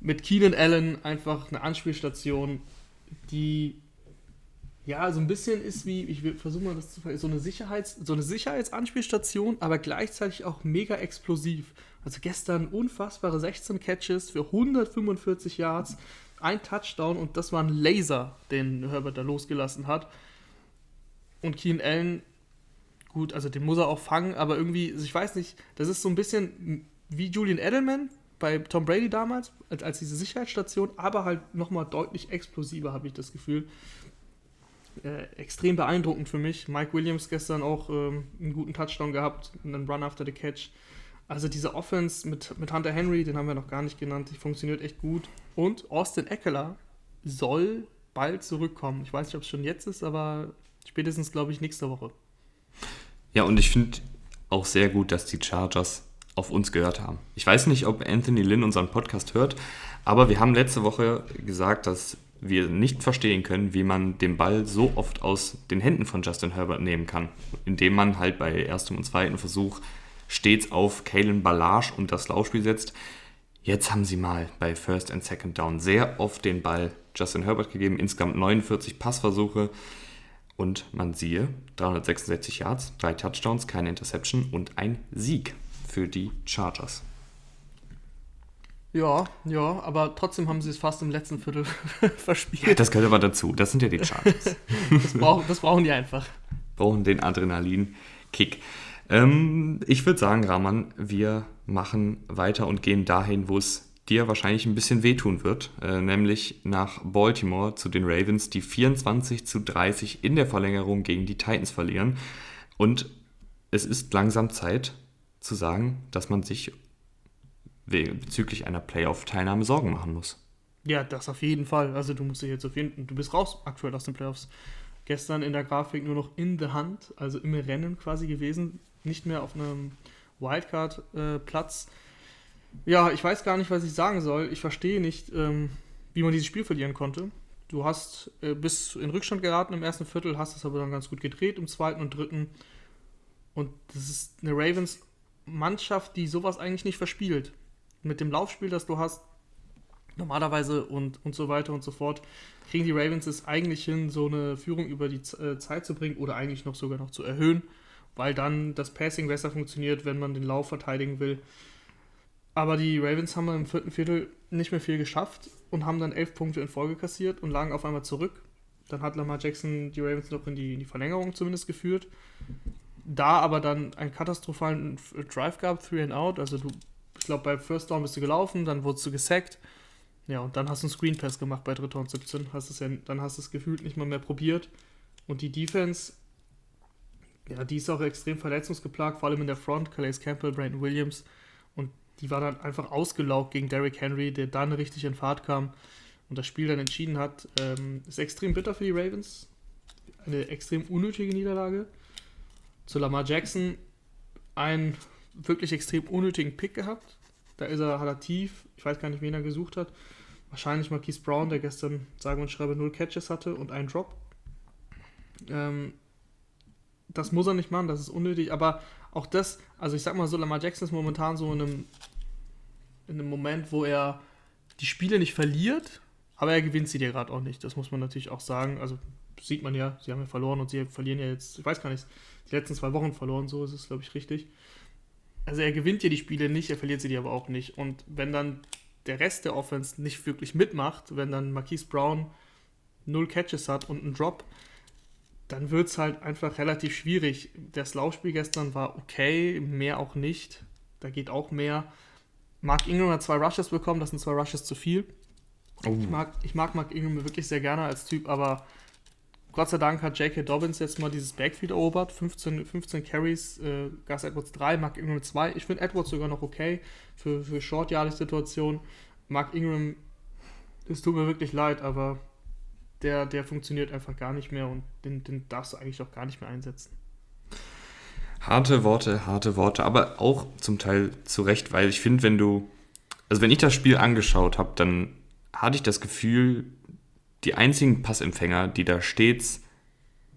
mit Keenan Allen einfach eine Anspielstation, die ja, so ein bisschen ist wie, ich versuche mal das zu so eine Sicherheits, so eine Sicherheitsanspielstation, aber gleichzeitig auch mega explosiv. Also gestern unfassbare 16 Catches für 145 Yards, ein Touchdown und das war ein Laser, den Herbert da losgelassen hat. Und Keen Allen, gut, also den muss er auch fangen, aber irgendwie, also ich weiß nicht, das ist so ein bisschen wie Julian Edelman bei Tom Brady damals, als, als diese Sicherheitsstation, aber halt nochmal deutlich explosiver, habe ich das Gefühl äh, extrem beeindruckend für mich. Mike Williams gestern auch ähm, einen guten Touchdown gehabt, einen Run after the Catch. Also diese Offense mit, mit Hunter Henry, den haben wir noch gar nicht genannt, die funktioniert echt gut. Und Austin Eckler soll bald zurückkommen. Ich weiß nicht, ob es schon jetzt ist, aber spätestens, glaube ich, nächste Woche. Ja, und ich finde auch sehr gut, dass die Chargers auf uns gehört haben. Ich weiß nicht, ob Anthony Lynn unseren Podcast hört, aber wir haben letzte Woche gesagt, dass wir nicht verstehen können, wie man den Ball so oft aus den Händen von Justin Herbert nehmen kann, indem man halt bei erstem und zweiten Versuch stets auf Kalen Ballage und das Laufspiel setzt. Jetzt haben sie mal bei First and Second Down sehr oft den Ball Justin Herbert gegeben, insgesamt 49 Passversuche und man siehe 366 Yards, drei Touchdowns, keine Interception und ein Sieg für die Chargers. Ja, ja, aber trotzdem haben sie es fast im letzten Viertel verspielt. Ja, das gehört aber dazu. Das sind ja die Chargers. das, brauch, das brauchen die einfach. Brauchen den Adrenalin-Kick. Ähm, ich würde sagen, Rahman, wir machen weiter und gehen dahin, wo es dir wahrscheinlich ein bisschen wehtun wird, äh, nämlich nach Baltimore zu den Ravens, die 24 zu 30 in der Verlängerung gegen die Titans verlieren. Und es ist langsam Zeit zu sagen, dass man sich bezüglich einer Playoff-Teilnahme Sorgen machen muss. Ja, das auf jeden Fall. Also du musst dich jetzt auf jeden Fall, du bist raus aktuell aus den Playoffs. Gestern in der Grafik nur noch in the Hand, also im Rennen quasi gewesen, nicht mehr auf einem Wildcard-Platz. Äh, ja, ich weiß gar nicht, was ich sagen soll. Ich verstehe nicht, ähm, wie man dieses Spiel verlieren konnte. Du hast äh, bis in Rückstand geraten im ersten Viertel, hast es aber dann ganz gut gedreht im zweiten und dritten. Und das ist eine Ravens-Mannschaft, die sowas eigentlich nicht verspielt mit dem Laufspiel, das du hast, normalerweise und, und so weiter und so fort, kriegen die Ravens es eigentlich hin, so eine Führung über die äh, Zeit zu bringen oder eigentlich noch sogar noch zu erhöhen, weil dann das Passing besser funktioniert, wenn man den Lauf verteidigen will. Aber die Ravens haben im vierten Viertel nicht mehr viel geschafft und haben dann elf Punkte in Folge kassiert und lagen auf einmal zurück. Dann hat Lamar Jackson die Ravens noch in die, in die Verlängerung zumindest geführt. Da aber dann einen katastrophalen Drive gab, Three and Out, also du glaube, bei First Down bist du gelaufen, dann wurdest du gesackt. Ja, und dann hast du einen Screen Pass gemacht bei Dritter und 17. Hast es ja, dann hast du es gefühlt nicht mal mehr probiert. Und die Defense, ja, die ist auch extrem verletzungsgeplagt, vor allem in der Front. Calais Campbell, Brandon Williams. Und die war dann einfach ausgelaugt gegen Derrick Henry, der dann richtig in Fahrt kam und das Spiel dann entschieden hat. Ähm, ist extrem bitter für die Ravens. Eine extrem unnötige Niederlage. Zu Lamar Jackson einen wirklich extrem unnötigen Pick gehabt. Da ist er, tief, ich weiß gar nicht, wen er gesucht hat. Wahrscheinlich Marquise Brown, der gestern, sagen und schreibe, null Catches hatte und einen Drop. Ähm, das muss er nicht machen, das ist unnötig, aber auch das, also ich sag mal so, Lamar Jackson ist momentan so in einem, in einem Moment, wo er die Spiele nicht verliert, aber er gewinnt sie dir gerade auch nicht. Das muss man natürlich auch sagen. Also sieht man ja, sie haben ja verloren und sie verlieren ja jetzt, ich weiß gar nicht, die letzten zwei Wochen verloren, so ist es, glaube ich, richtig. Also er gewinnt dir die Spiele nicht, er verliert sie dir aber auch nicht. Und wenn dann der Rest der Offense nicht wirklich mitmacht, wenn dann Marquise Brown null Catches hat und einen Drop, dann wird es halt einfach relativ schwierig. Das Laufspiel gestern war okay, mehr auch nicht. Da geht auch mehr. Mark Ingram hat zwei Rushes bekommen, das sind zwei Rushes zu viel. Oh. Ich, mag, ich mag Mark Ingram wirklich sehr gerne als Typ, aber Gott sei Dank hat J.K. Dobbins jetzt mal dieses Backfield erobert. 15, 15 Carries, äh, Gus Edwards 3, Mark Ingram 2. Ich finde Edwards sogar noch okay für, für Short-Yardage-Situationen. Mark Ingram, es tut mir wirklich leid, aber der, der funktioniert einfach gar nicht mehr und den, den darfst du eigentlich auch gar nicht mehr einsetzen. Harte Worte, harte Worte, aber auch zum Teil zu Recht, weil ich finde, wenn du, also wenn ich das Spiel angeschaut habe, dann hatte ich das Gefühl, die einzigen Passempfänger, die da stets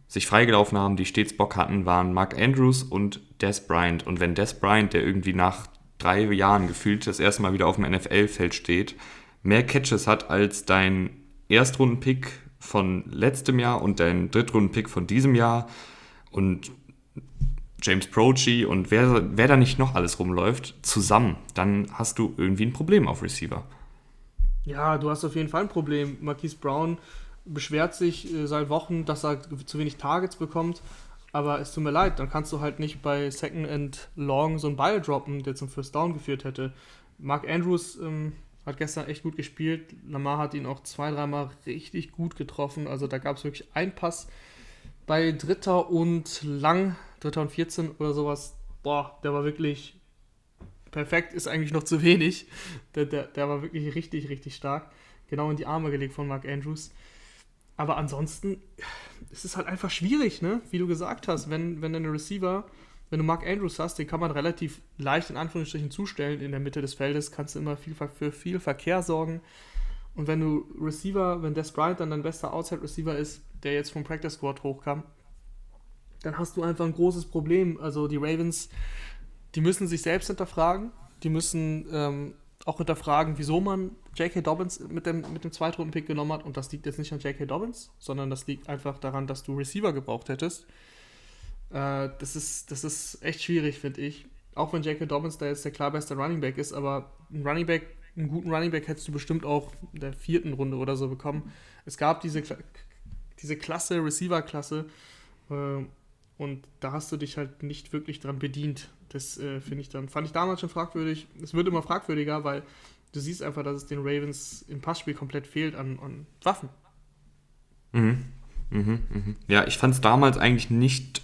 sich freigelaufen haben, die stets Bock hatten, waren Mark Andrews und Des Bryant. Und wenn Des Bryant, der irgendwie nach drei Jahren gefühlt das erste Mal wieder auf dem NFL-Feld steht, mehr Catches hat als dein Erstrunden-Pick von letztem Jahr und dein Drittrunden-Pick von diesem Jahr und James Prochi und wer, wer da nicht noch alles rumläuft, zusammen, dann hast du irgendwie ein Problem auf Receiver. Ja, du hast auf jeden Fall ein Problem. Marquise Brown beschwert sich äh, seit Wochen, dass er zu wenig Targets bekommt. Aber es tut mir leid, dann kannst du halt nicht bei Second and Long so einen Ball droppen, der zum First Down geführt hätte. Mark Andrews ähm, hat gestern echt gut gespielt. Lamar hat ihn auch zwei, dreimal richtig gut getroffen. Also da gab es wirklich einen Pass bei Dritter und Lang, Dritter und 14 oder sowas. Boah, der war wirklich perfekt, ist eigentlich noch zu wenig. Der, der, der war wirklich richtig, richtig stark. Genau in die Arme gelegt von Mark Andrews. Aber ansonsten es ist halt einfach schwierig, ne? Wie du gesagt hast, wenn, wenn deine Receiver wenn du Mark Andrews hast, den kann man relativ leicht in Anführungsstrichen zustellen in der Mitte des Feldes, kannst du immer viel, für viel Verkehr sorgen. Und wenn du Receiver, wenn Des Bryant dann dein bester Outside-Receiver ist, der jetzt vom Practice Squad hochkam, dann hast du einfach ein großes Problem. Also die Ravens, die müssen sich selbst hinterfragen, die müssen ähm, auch hinterfragen, wieso man J.K. Dobbins mit dem, mit dem Zweitrunden-Pick genommen hat. Und das liegt jetzt nicht an J.K. Dobbins, sondern das liegt einfach daran, dass du Receiver gebraucht hättest. Äh, das, ist, das ist echt schwierig, finde ich. Auch wenn J.K. Dobbins da jetzt der klar beste Running Back ist, aber ein Running Back, einen guten Running Back hättest du bestimmt auch in der vierten Runde oder so bekommen. Es gab diese, diese Klasse, Receiver-Klasse, äh, und da hast du dich halt nicht wirklich dran bedient. Das äh, finde ich dann, fand ich damals schon fragwürdig. Es wird immer fragwürdiger, weil du siehst einfach, dass es den Ravens im Passspiel komplett fehlt an, an Waffen. Mhm. Mhm, mhm. Ja, ich fand es damals eigentlich nicht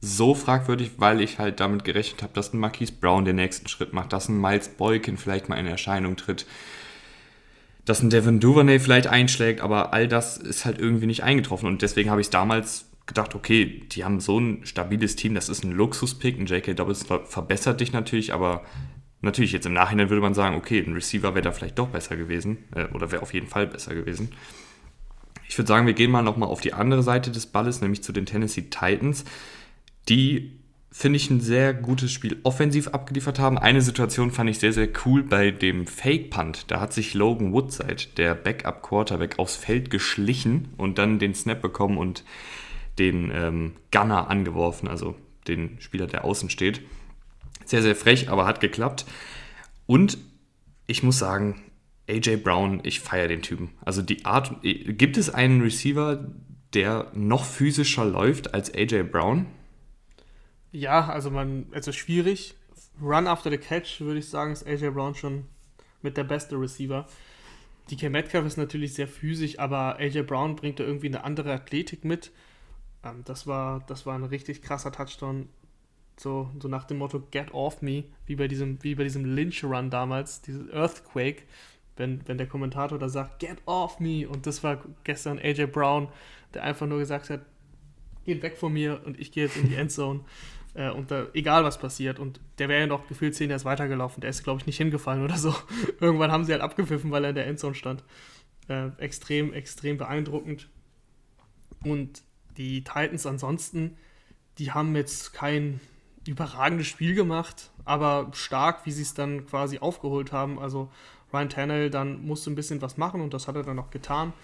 so fragwürdig, weil ich halt damit gerechnet habe, dass ein Marquise Brown den nächsten Schritt macht, dass ein Miles Boykin vielleicht mal in Erscheinung tritt, dass ein Devin Duvernay vielleicht einschlägt, aber all das ist halt irgendwie nicht eingetroffen und deswegen habe ich es damals gedacht, okay, die haben so ein stabiles Team, das ist ein Luxuspick, ein J.K. Dobbins verbessert dich natürlich, aber natürlich jetzt im Nachhinein würde man sagen, okay, ein Receiver wäre da vielleicht doch besser gewesen äh, oder wäre auf jeden Fall besser gewesen. Ich würde sagen, wir gehen mal nochmal auf die andere Seite des Balles, nämlich zu den Tennessee Titans die, finde ich, ein sehr gutes Spiel offensiv abgeliefert haben. Eine Situation fand ich sehr, sehr cool bei dem Fake-Punt. Da hat sich Logan Woodside, der Backup-Quarterback, aufs Feld geschlichen und dann den Snap bekommen und den ähm, Gunner angeworfen, also den Spieler, der außen steht. Sehr, sehr frech, aber hat geklappt. Und ich muss sagen, AJ Brown, ich feiere den Typen. Also die Art, gibt es einen Receiver, der noch physischer läuft als AJ Brown? Ja, also man, also schwierig. Run after the catch, würde ich sagen, ist AJ Brown schon mit der beste Receiver. DK Metcalf ist natürlich sehr physisch, aber AJ Brown bringt da irgendwie eine andere Athletik mit. Ähm, das, war, das war ein richtig krasser Touchdown. So, so nach dem Motto Get off me, wie bei diesem, wie bei diesem Lynch-Run damals, dieses Earthquake, wenn, wenn der Kommentator da sagt, Get off me. Und das war gestern AJ Brown, der einfach nur gesagt hat, geht weg von mir und ich gehe jetzt in die Endzone. Äh, und da, egal was passiert. Und der wäre ja noch gefühlt zehn Jahre weitergelaufen. Der ist, glaube ich, nicht hingefallen oder so. Irgendwann haben sie halt abgepfiffen, weil er in der Endzone stand. Äh, extrem, extrem beeindruckend. Und die Titans ansonsten, die haben jetzt kein überragendes Spiel gemacht, aber stark, wie sie es dann quasi aufgeholt haben. Also Ryan Tannehill dann musste ein bisschen was machen und das hat er dann auch getan.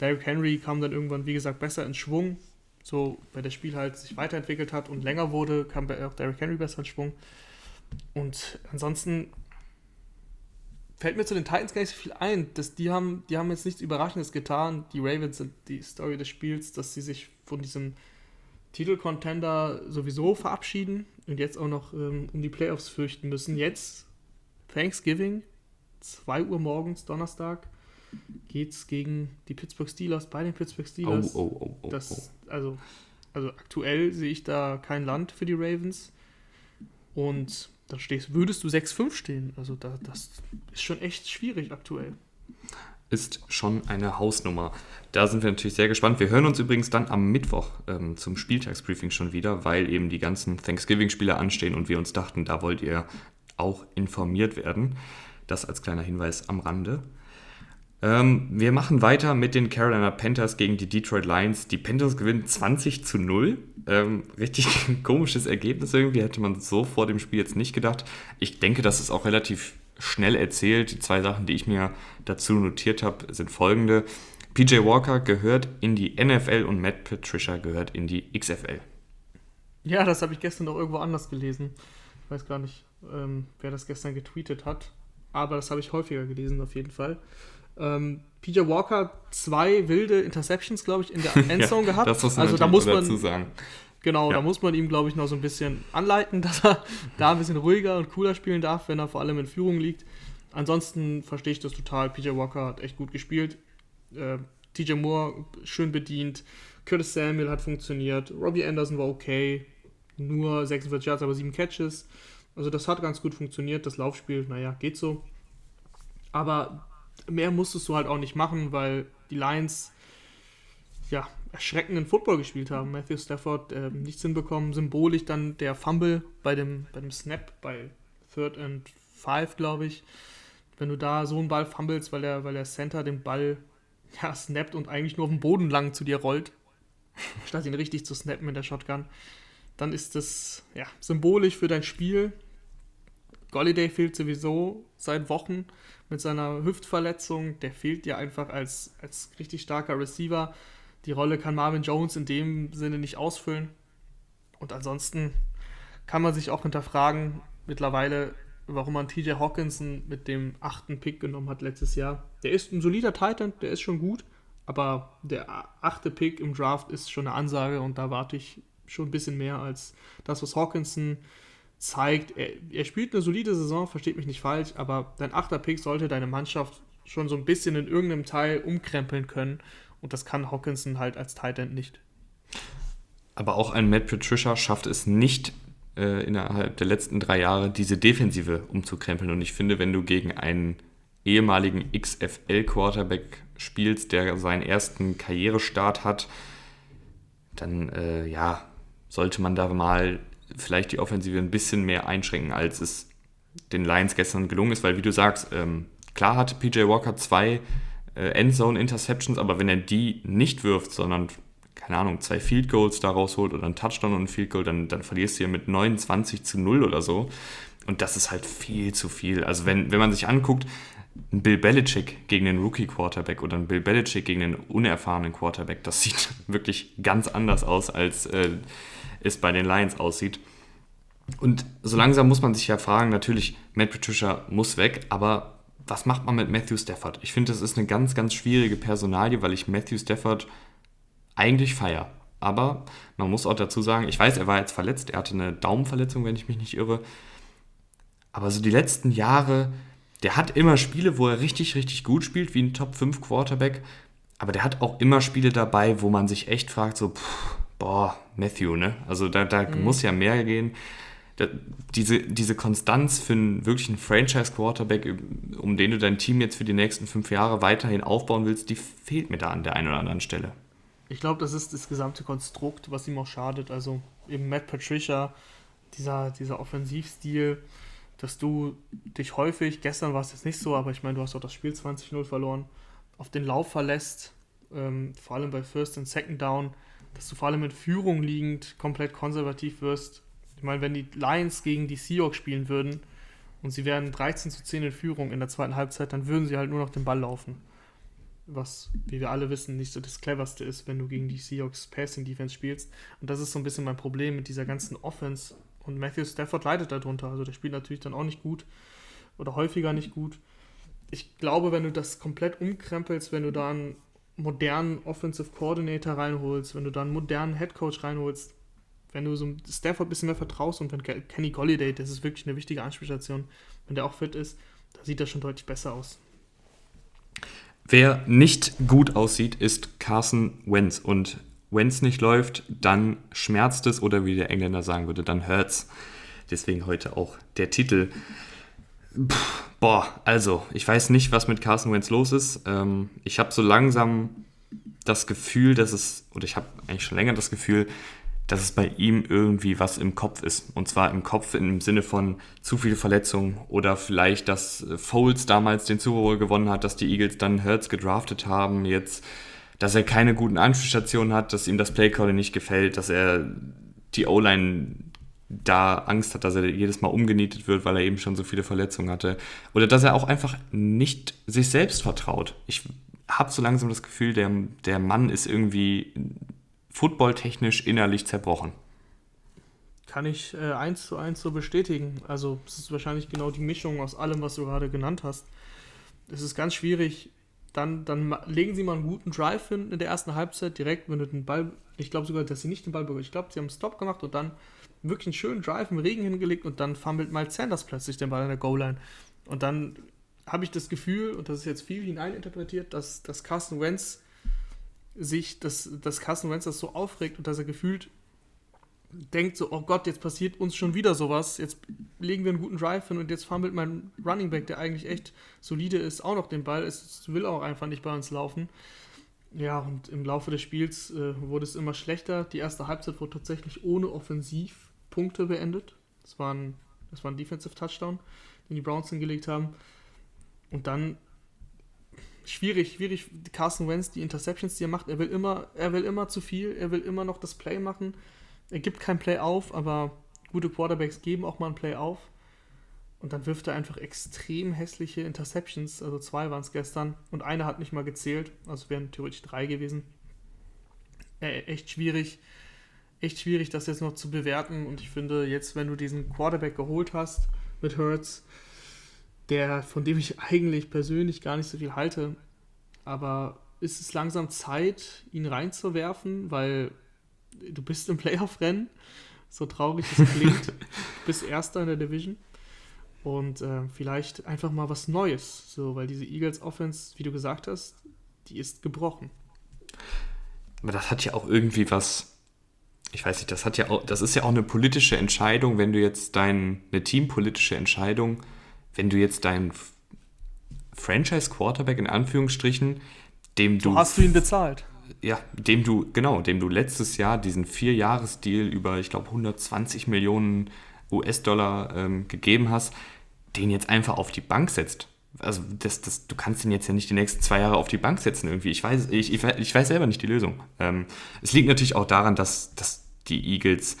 Derrick Henry kam dann irgendwann, wie gesagt, besser in Schwung. So, weil das Spiel halt sich weiterentwickelt hat und länger wurde, kam auch Derrick Henry besser in Schwung. Und ansonsten fällt mir zu den Titans gar nicht so viel ein. Dass die, haben, die haben jetzt nichts Überraschendes getan. Die Ravens sind die Story des Spiels, dass sie sich von diesem Titelcontender sowieso verabschieden und jetzt auch noch ähm, um die Playoffs fürchten müssen. Jetzt Thanksgiving, 2 Uhr morgens, Donnerstag, geht es gegen die Pittsburgh Steelers, bei den Pittsburgh Steelers. Oh, oh, oh, oh, das, oh. also, also aktuell sehe ich da kein Land für die Ravens. Und da stehst, würdest du 6-5 stehen. Also da, das ist schon echt schwierig aktuell. Ist schon eine Hausnummer. Da sind wir natürlich sehr gespannt. Wir hören uns übrigens dann am Mittwoch ähm, zum Spieltagsbriefing schon wieder, weil eben die ganzen Thanksgiving-Spiele anstehen und wir uns dachten, da wollt ihr auch informiert werden. Das als kleiner Hinweis am Rande. Ähm, wir machen weiter mit den Carolina Panthers gegen die Detroit Lions. Die Panthers gewinnen 20 zu 0. Ähm, richtig komisches Ergebnis irgendwie, hätte man so vor dem Spiel jetzt nicht gedacht. Ich denke, das ist auch relativ schnell erzählt. Die zwei Sachen, die ich mir dazu notiert habe, sind folgende. PJ Walker gehört in die NFL und Matt Patricia gehört in die XFL. Ja, das habe ich gestern noch irgendwo anders gelesen. Ich weiß gar nicht, ähm, wer das gestern getweetet hat aber das habe ich häufiger gelesen auf jeden Fall. Ähm, PJ Walker zwei wilde Interceptions, glaube ich, in der Endzone ja, gehabt. Das muss man also da muss man dazu sagen. Genau, ja. da muss man ihm, glaube ich, noch so ein bisschen anleiten, dass er da ein bisschen ruhiger und cooler spielen darf, wenn er vor allem in Führung liegt. Ansonsten verstehe ich das total. PJ Walker hat echt gut gespielt. Äh, TJ Moore schön bedient. Curtis Samuel hat funktioniert. Robbie Anderson war okay. Nur 46 Yards, aber 7 Catches. Also das hat ganz gut funktioniert. Das Laufspiel, naja, geht so. Aber mehr musstest du halt auch nicht machen, weil die Lions ja erschreckenden Football gespielt haben. Matthew Stafford äh, nichts hinbekommen. Symbolisch dann der Fumble bei dem, bei dem Snap bei Third and Five, glaube ich. Wenn du da so einen Ball fummelst, weil der, weil der Center den Ball ja, snappt und eigentlich nur auf dem Boden lang zu dir rollt, statt ihn richtig zu snappen mit der Shotgun, dann ist das ja, symbolisch für dein Spiel. Golliday fehlt sowieso seit Wochen mit seiner Hüftverletzung. Der fehlt dir einfach als, als richtig starker Receiver. Die Rolle kann Marvin Jones in dem Sinne nicht ausfüllen. Und ansonsten kann man sich auch hinterfragen, mittlerweile, warum man TJ Hawkinson mit dem achten Pick genommen hat letztes Jahr. Der ist ein solider Titan, der ist schon gut, aber der achte Pick im Draft ist schon eine Ansage und da warte ich schon ein bisschen mehr als das, was Hawkinson zeigt. Er, er spielt eine solide Saison, versteht mich nicht falsch, aber dein achter Pick sollte deine Mannschaft schon so ein bisschen in irgendeinem Teil umkrempeln können. Und das kann Hawkinson halt als Tight End nicht. Aber auch ein Matt Patricia schafft es nicht, äh, innerhalb der letzten drei Jahre diese Defensive umzukrempeln. Und ich finde, wenn du gegen einen ehemaligen XFL-Quarterback spielst, der seinen ersten Karrierestart hat, dann äh, ja, sollte man da mal vielleicht die Offensive ein bisschen mehr einschränken, als es den Lions gestern gelungen ist, weil wie du sagst, ähm, klar hatte PJ Walker zwei äh, Endzone-Interceptions, aber wenn er die nicht wirft, sondern keine Ahnung, zwei Field Goals daraus holt oder ein Touchdown und ein Field Goal, dann, dann verlierst du hier mit 29 zu 0 oder so. Und das ist halt viel zu viel. Also wenn, wenn man sich anguckt, ein Bill Belichick gegen den Rookie-Quarterback oder ein Bill Belichick gegen den unerfahrenen Quarterback, das sieht wirklich ganz anders aus, als äh, es bei den Lions aussieht. Und so langsam muss man sich ja fragen, natürlich, Matt Patricia muss weg, aber was macht man mit Matthew Stafford? Ich finde, das ist eine ganz, ganz schwierige Personalie, weil ich Matthew Stafford eigentlich feiere. Aber man muss auch dazu sagen, ich weiß, er war jetzt verletzt, er hatte eine Daumenverletzung, wenn ich mich nicht irre. Aber so die letzten Jahre, der hat immer Spiele, wo er richtig, richtig gut spielt, wie ein Top 5 Quarterback. Aber der hat auch immer Spiele dabei, wo man sich echt fragt, so, pff, boah, Matthew, ne? Also da, da mhm. muss ja mehr gehen. Da, diese, diese Konstanz für einen wirklichen Franchise-Quarterback, um den du dein Team jetzt für die nächsten fünf Jahre weiterhin aufbauen willst, die fehlt mir da an der einen oder anderen Stelle. Ich glaube, das ist das gesamte Konstrukt, was ihm auch schadet. Also eben Matt Patricia, dieser, dieser Offensivstil, dass du dich häufig, gestern war es jetzt nicht so, aber ich meine, du hast auch das Spiel 20-0 verloren, auf den Lauf verlässt, ähm, vor allem bei First und Second Down, dass du vor allem in Führung liegend komplett konservativ wirst. Ich meine, wenn die Lions gegen die Seahawks spielen würden und sie wären 13 zu 10 in Führung in der zweiten Halbzeit, dann würden sie halt nur noch den Ball laufen. Was, wie wir alle wissen, nicht so das cleverste ist, wenn du gegen die Seahawks Passing Defense spielst. Und das ist so ein bisschen mein Problem mit dieser ganzen Offense und Matthew Stafford leidet darunter. Also der spielt natürlich dann auch nicht gut oder häufiger nicht gut. Ich glaube, wenn du das komplett umkrempelst, wenn du da einen modernen Offensive Coordinator reinholst, wenn du da einen modernen Head Coach reinholst, wenn du so Stafford ein bisschen mehr vertraust und wenn Kenny Golliday, das ist wirklich eine wichtige Anspielstation, wenn der auch fit ist, da sieht das schon deutlich besser aus. Wer nicht gut aussieht, ist Carson Wentz. Und wenn es nicht läuft, dann schmerzt es oder wie der Engländer sagen würde, dann hurt's. Deswegen heute auch der Titel. Puh, boah, also, ich weiß nicht, was mit Carson Wentz los ist. Ähm, ich habe so langsam das Gefühl, dass es, oder ich habe eigentlich schon länger das Gefühl, dass es bei ihm irgendwie was im Kopf ist. Und zwar im Kopf im Sinne von zu viel Verletzungen oder vielleicht, dass Foles damals den Super Bowl gewonnen hat, dass die Eagles dann Hurts gedraftet haben, jetzt dass er keine guten Anspielstationen hat, dass ihm das Playcalling nicht gefällt, dass er die O-Line da Angst hat, dass er jedes Mal umgenietet wird, weil er eben schon so viele Verletzungen hatte. Oder dass er auch einfach nicht sich selbst vertraut. Ich habe so langsam das Gefühl, der, der Mann ist irgendwie footballtechnisch innerlich zerbrochen. Kann ich äh, eins zu eins so bestätigen. Also es ist wahrscheinlich genau die Mischung aus allem, was du gerade genannt hast. Es ist ganz schwierig, dann, dann legen sie mal einen guten Drive hin in der ersten Halbzeit direkt, wenn du den Ball, ich glaube sogar, dass sie nicht den Ball berühren. Ich glaube, sie haben einen Stop gemacht und dann wirklich einen schönen Drive im Regen hingelegt und dann fummelt Miles Sanders plötzlich den Ball an der Goal-Line. Und dann habe ich das Gefühl, und das ist jetzt viel hineininterpretiert, dass, dass Carsten Wentz sich, dass, dass Carsten Wentz das so aufregt und dass er gefühlt denkt so, oh Gott, jetzt passiert uns schon wieder sowas, jetzt legen wir einen guten Drive hin und jetzt fummelt mein Running Back, der eigentlich echt solide ist, auch noch den Ball. Es will auch einfach nicht bei uns laufen. Ja, und im Laufe des Spiels äh, wurde es immer schlechter. Die erste Halbzeit wurde tatsächlich ohne Offensivpunkte beendet. Das war ein, das war ein Defensive Touchdown, den die Browns hingelegt haben. Und dann schwierig, schwierig, Carson Wentz, die Interceptions, die er macht, er will immer, er will immer zu viel, er will immer noch das Play machen er gibt kein Play auf, aber gute Quarterbacks geben auch mal ein Play auf. Und dann wirft er einfach extrem hässliche Interceptions. Also zwei waren es gestern und eine hat nicht mal gezählt. Also wären theoretisch drei gewesen. Äh, echt schwierig. Echt schwierig, das jetzt noch zu bewerten. Und ich finde, jetzt, wenn du diesen Quarterback geholt hast mit Hertz, der, von dem ich eigentlich persönlich gar nicht so viel halte, aber ist es langsam Zeit, ihn reinzuwerfen, weil du bist im Playoff-Rennen, so traurig es klingt, du bist Erster in der Division und äh, vielleicht einfach mal was Neues, so, weil diese Eagles Offense, wie du gesagt hast, die ist gebrochen. Aber das hat ja auch irgendwie was, ich weiß nicht, das hat ja auch, das ist ja auch eine politische Entscheidung, wenn du jetzt dein, eine teampolitische Entscheidung, wenn du jetzt deinen Franchise Quarterback in Anführungsstrichen, dem du. So hast du ihn bezahlt ja, dem du, genau, dem du letztes Jahr diesen Vier-Jahres-Deal über, ich glaube, 120 Millionen US-Dollar ähm, gegeben hast, den jetzt einfach auf die Bank setzt. Also das, das, du kannst den jetzt ja nicht die nächsten zwei Jahre auf die Bank setzen irgendwie. Ich weiß, ich, ich, ich weiß selber nicht die Lösung. Ähm, es liegt natürlich auch daran, dass, dass die Eagles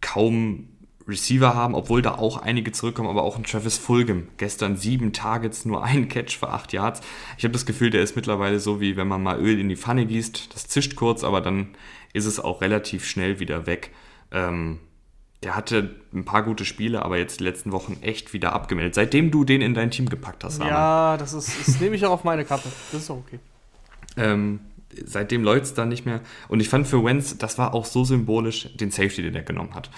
kaum Receiver haben, obwohl da auch einige zurückkommen, aber auch ein Travis Fulgham. Gestern sieben Targets, nur ein Catch für acht Yards. Ich habe das Gefühl, der ist mittlerweile so, wie wenn man mal Öl in die Pfanne gießt. Das zischt kurz, aber dann ist es auch relativ schnell wieder weg. Ähm, der hatte ein paar gute Spiele, aber jetzt die letzten Wochen echt wieder abgemeldet. Seitdem du den in dein Team gepackt hast, Ja, das, ist, das nehme ich auch auf meine Kappe. Das ist auch okay. Ähm, seitdem läuft es dann nicht mehr. Und ich fand für Wenz, das war auch so symbolisch, den Safety, den er genommen hat.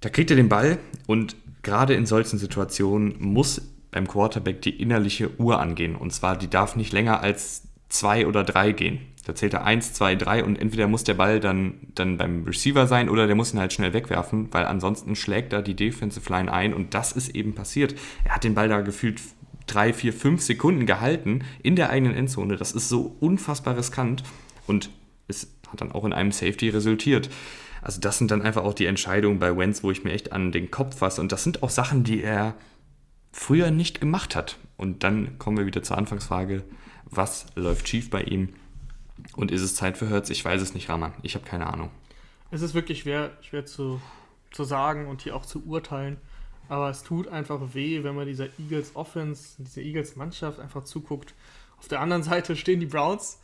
Da kriegt er den Ball und gerade in solchen Situationen muss beim Quarterback die innerliche Uhr angehen. Und zwar, die darf nicht länger als zwei oder drei gehen. Da zählt er eins, zwei, drei und entweder muss der Ball dann, dann beim Receiver sein oder der muss ihn halt schnell wegwerfen, weil ansonsten schlägt er die Defensive Line ein und das ist eben passiert. Er hat den Ball da gefühlt drei, vier, fünf Sekunden gehalten in der eigenen Endzone. Das ist so unfassbar riskant und es hat dann auch in einem Safety resultiert. Also das sind dann einfach auch die Entscheidungen bei Wentz, wo ich mir echt an den Kopf fasse. Und das sind auch Sachen, die er früher nicht gemacht hat. Und dann kommen wir wieder zur Anfangsfrage, was läuft schief bei ihm? Und ist es Zeit für Hertz? Ich weiß es nicht, Raman. Ich habe keine Ahnung. Es ist wirklich schwer, schwer zu, zu sagen und hier auch zu urteilen. Aber es tut einfach weh, wenn man dieser Eagles Offense, dieser Eagles Mannschaft einfach zuguckt. Auf der anderen Seite stehen die Browns,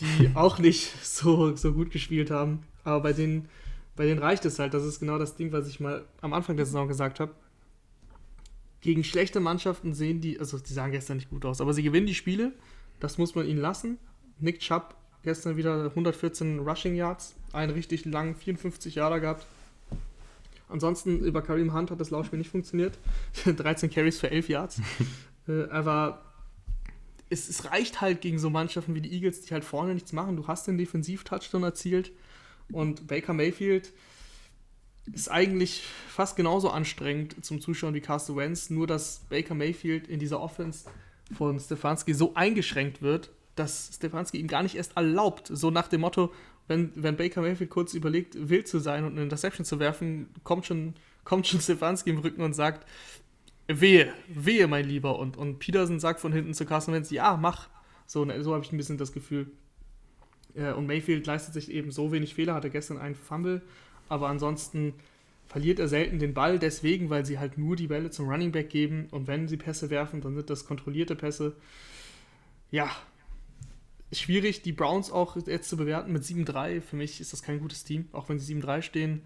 die auch nicht so, so gut gespielt haben. Aber bei denen, bei denen reicht es halt. Das ist genau das Ding, was ich mal am Anfang der Saison gesagt habe. Gegen schlechte Mannschaften sehen die, also die sahen gestern nicht gut aus, aber sie gewinnen die Spiele. Das muss man ihnen lassen. Nick Chubb gestern wieder 114 Rushing Yards, einen richtig langen 54 Jahre gehabt. Ansonsten über Kareem Hunt hat das Laufspiel nicht funktioniert. 13 Carries für 11 Yards. äh, aber es, es, reicht halt gegen so Mannschaften wie die Eagles, die halt vorne nichts machen. Du hast den Defensiv-Touchdown erzielt und Baker Mayfield ist eigentlich fast genauso anstrengend zum Zuschauen wie Carsten Wentz, nur dass Baker Mayfield in dieser Offense von Stefanski so eingeschränkt wird, dass Stefanski ihm gar nicht erst erlaubt, so nach dem Motto, wenn, wenn Baker Mayfield kurz überlegt, wild zu sein und eine Interception zu werfen, kommt schon, kommt schon Stefanski im Rücken und sagt, wehe, wehe, mein Lieber. Und, und Peterson sagt von hinten zu Carson Wentz, ja, mach. So, ne, so habe ich ein bisschen das Gefühl. Und Mayfield leistet sich eben so wenig Fehler, hatte gestern einen Fumble, aber ansonsten verliert er selten den Ball, deswegen, weil sie halt nur die Bälle zum Running Back geben und wenn sie Pässe werfen, dann sind das kontrollierte Pässe. Ja, schwierig, die Browns auch jetzt zu bewerten mit 7-3. Für mich ist das kein gutes Team, auch wenn sie 7-3 stehen,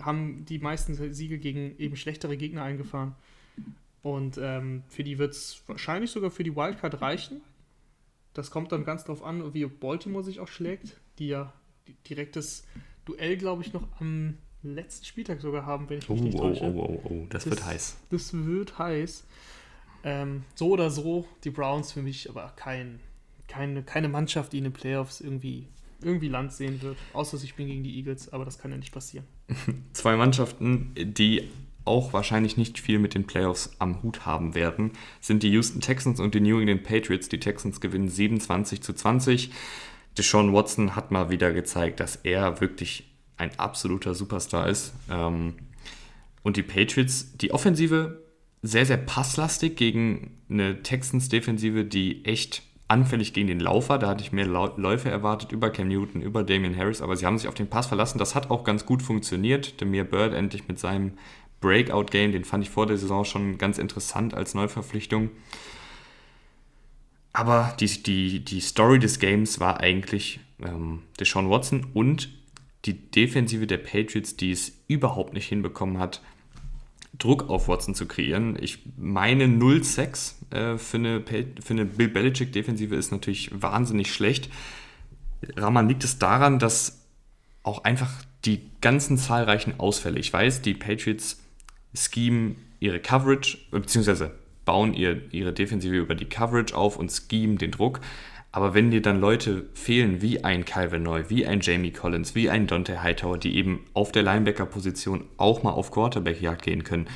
haben die meisten Siege gegen eben schlechtere Gegner eingefahren. Und ähm, für die wird es wahrscheinlich sogar für die Wildcard reichen. Das kommt dann ganz drauf an, wie Baltimore sich auch schlägt, die ja direktes Duell, glaube ich, noch am letzten Spieltag sogar haben, wenn ich mich oh, nicht täusche. Oh, oh, oh, oh, das, das wird heiß. Das wird heiß. Ähm, so oder so, die Browns für mich aber kein, keine, keine Mannschaft, die in den Playoffs irgendwie, irgendwie Land sehen wird. Außer ich bin gegen die Eagles, aber das kann ja nicht passieren. Zwei Mannschaften, die auch wahrscheinlich nicht viel mit den Playoffs am Hut haben werden, sind die Houston Texans und die New England Patriots. Die Texans gewinnen 27 zu 20. Deshaun Watson hat mal wieder gezeigt, dass er wirklich ein absoluter Superstar ist. Ähm, und die Patriots, die Offensive sehr, sehr passlastig gegen eine Texans-Defensive, die echt anfällig gegen den Lauf war. Da hatte ich mehr Läufe erwartet über Cam Newton, über Damian Harris, aber sie haben sich auf den Pass verlassen. Das hat auch ganz gut funktioniert. Demir Bird endlich mit seinem Breakout-Game, den fand ich vor der Saison schon ganz interessant als Neuverpflichtung. Aber die, die, die Story des Games war eigentlich ähm, Deshaun Watson und die Defensive der Patriots, die es überhaupt nicht hinbekommen hat, Druck auf Watson zu kreieren. Ich meine 0-6 äh, für, eine, für eine Bill Belichick-Defensive ist natürlich wahnsinnig schlecht. Rahman liegt es daran, dass auch einfach die ganzen zahlreichen Ausfälle, ich weiß, die Patriots schemen ihre Coverage, beziehungsweise bauen ihr, ihre Defensive über die Coverage auf und schemen den Druck. Aber wenn dir dann Leute fehlen, wie ein Calvin Neu, wie ein Jamie Collins, wie ein Dante Hightower, die eben auf der Linebacker-Position auch mal auf Quarterback-Jagd gehen können,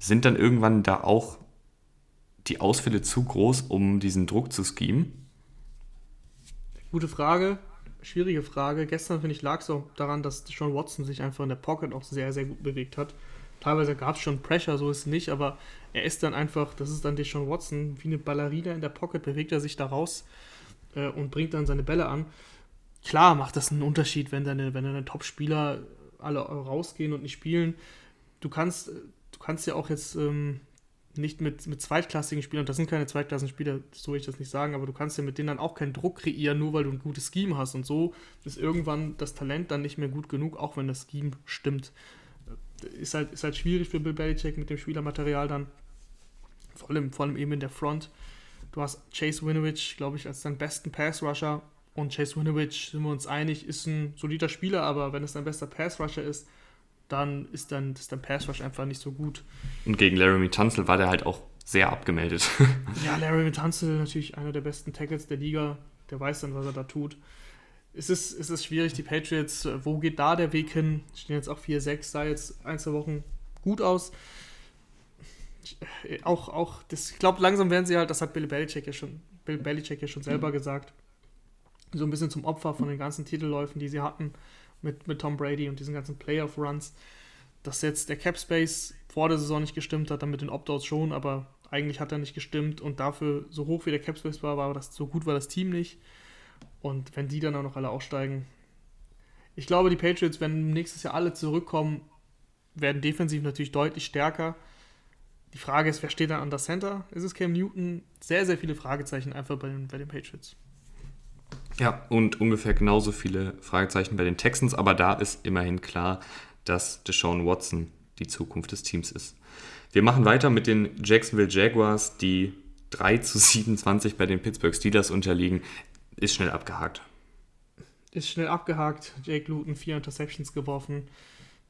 sind dann irgendwann da auch die Ausfälle zu groß, um diesen Druck zu schemen? Gute Frage, schwierige Frage. Gestern, finde ich, lag es auch daran, dass Sean Watson sich einfach in der Pocket auch sehr, sehr gut bewegt hat. Teilweise gab es schon Pressure, so ist es nicht, aber er ist dann einfach, das ist dann Deshaun Watson, wie eine Ballerina in der Pocket, bewegt er sich da raus äh, und bringt dann seine Bälle an. Klar macht das einen Unterschied, wenn deine, wenn deine Top-Spieler alle rausgehen und nicht spielen. Du kannst, du kannst ja auch jetzt ähm, nicht mit, mit zweitklassigen Spielern, das sind keine zweitklassigen Spieler, so will ich das nicht sagen, aber du kannst ja mit denen dann auch keinen Druck kreieren, nur weil du ein gutes Scheme hast. Und so ist irgendwann das Talent dann nicht mehr gut genug, auch wenn das Scheme stimmt ist halt, ist halt schwierig für Bill Belichick mit dem Spielermaterial dann. Vor allem, vor allem eben in der Front. Du hast Chase Winovich, glaube ich, als deinen besten Pass-Rusher. Und Chase Winovich, sind wir uns einig, ist ein solider Spieler, aber wenn es dein bester Pass-Rusher ist, dann ist dann ist dein Pass-Rush einfach nicht so gut. Und gegen Laramie Tunzel war der halt auch sehr abgemeldet. ja, Laramie Tunzel natürlich einer der besten Tackles der Liga. der weiß dann, was er da tut. Es ist, es ist schwierig, die Patriots, wo geht da der Weg hin? Stehen jetzt auch 4-6, sah jetzt ein, zwei Wochen gut aus. Auch, auch das, ich glaube, langsam werden sie halt, das hat Bill Belichick ja schon, Bill Belichick ja schon selber mhm. gesagt, so ein bisschen zum Opfer von den ganzen Titelläufen, die sie hatten mit, mit Tom Brady und diesen ganzen Playoff-Runs. Dass jetzt der Cap Space vor der Saison nicht gestimmt hat, dann mit den Opt-outs schon, aber eigentlich hat er nicht gestimmt und dafür, so hoch wie der Cap Space war, war das so gut war das Team nicht. Und wenn die dann auch noch alle aussteigen, ich glaube, die Patriots, wenn nächstes Jahr alle zurückkommen, werden defensiv natürlich deutlich stärker. Die Frage ist, wer steht dann an der Center? Ist es Cam Newton? Sehr, sehr viele Fragezeichen einfach bei den, bei den Patriots. Ja, und ungefähr genauso viele Fragezeichen bei den Texans, aber da ist immerhin klar, dass Deshaun Watson die Zukunft des Teams ist. Wir machen weiter mit den Jacksonville Jaguars, die 3 zu 27 bei den Pittsburgh Steelers unterliegen. Ist schnell abgehakt. Ist schnell abgehakt. Jake Luton vier Interceptions geworfen.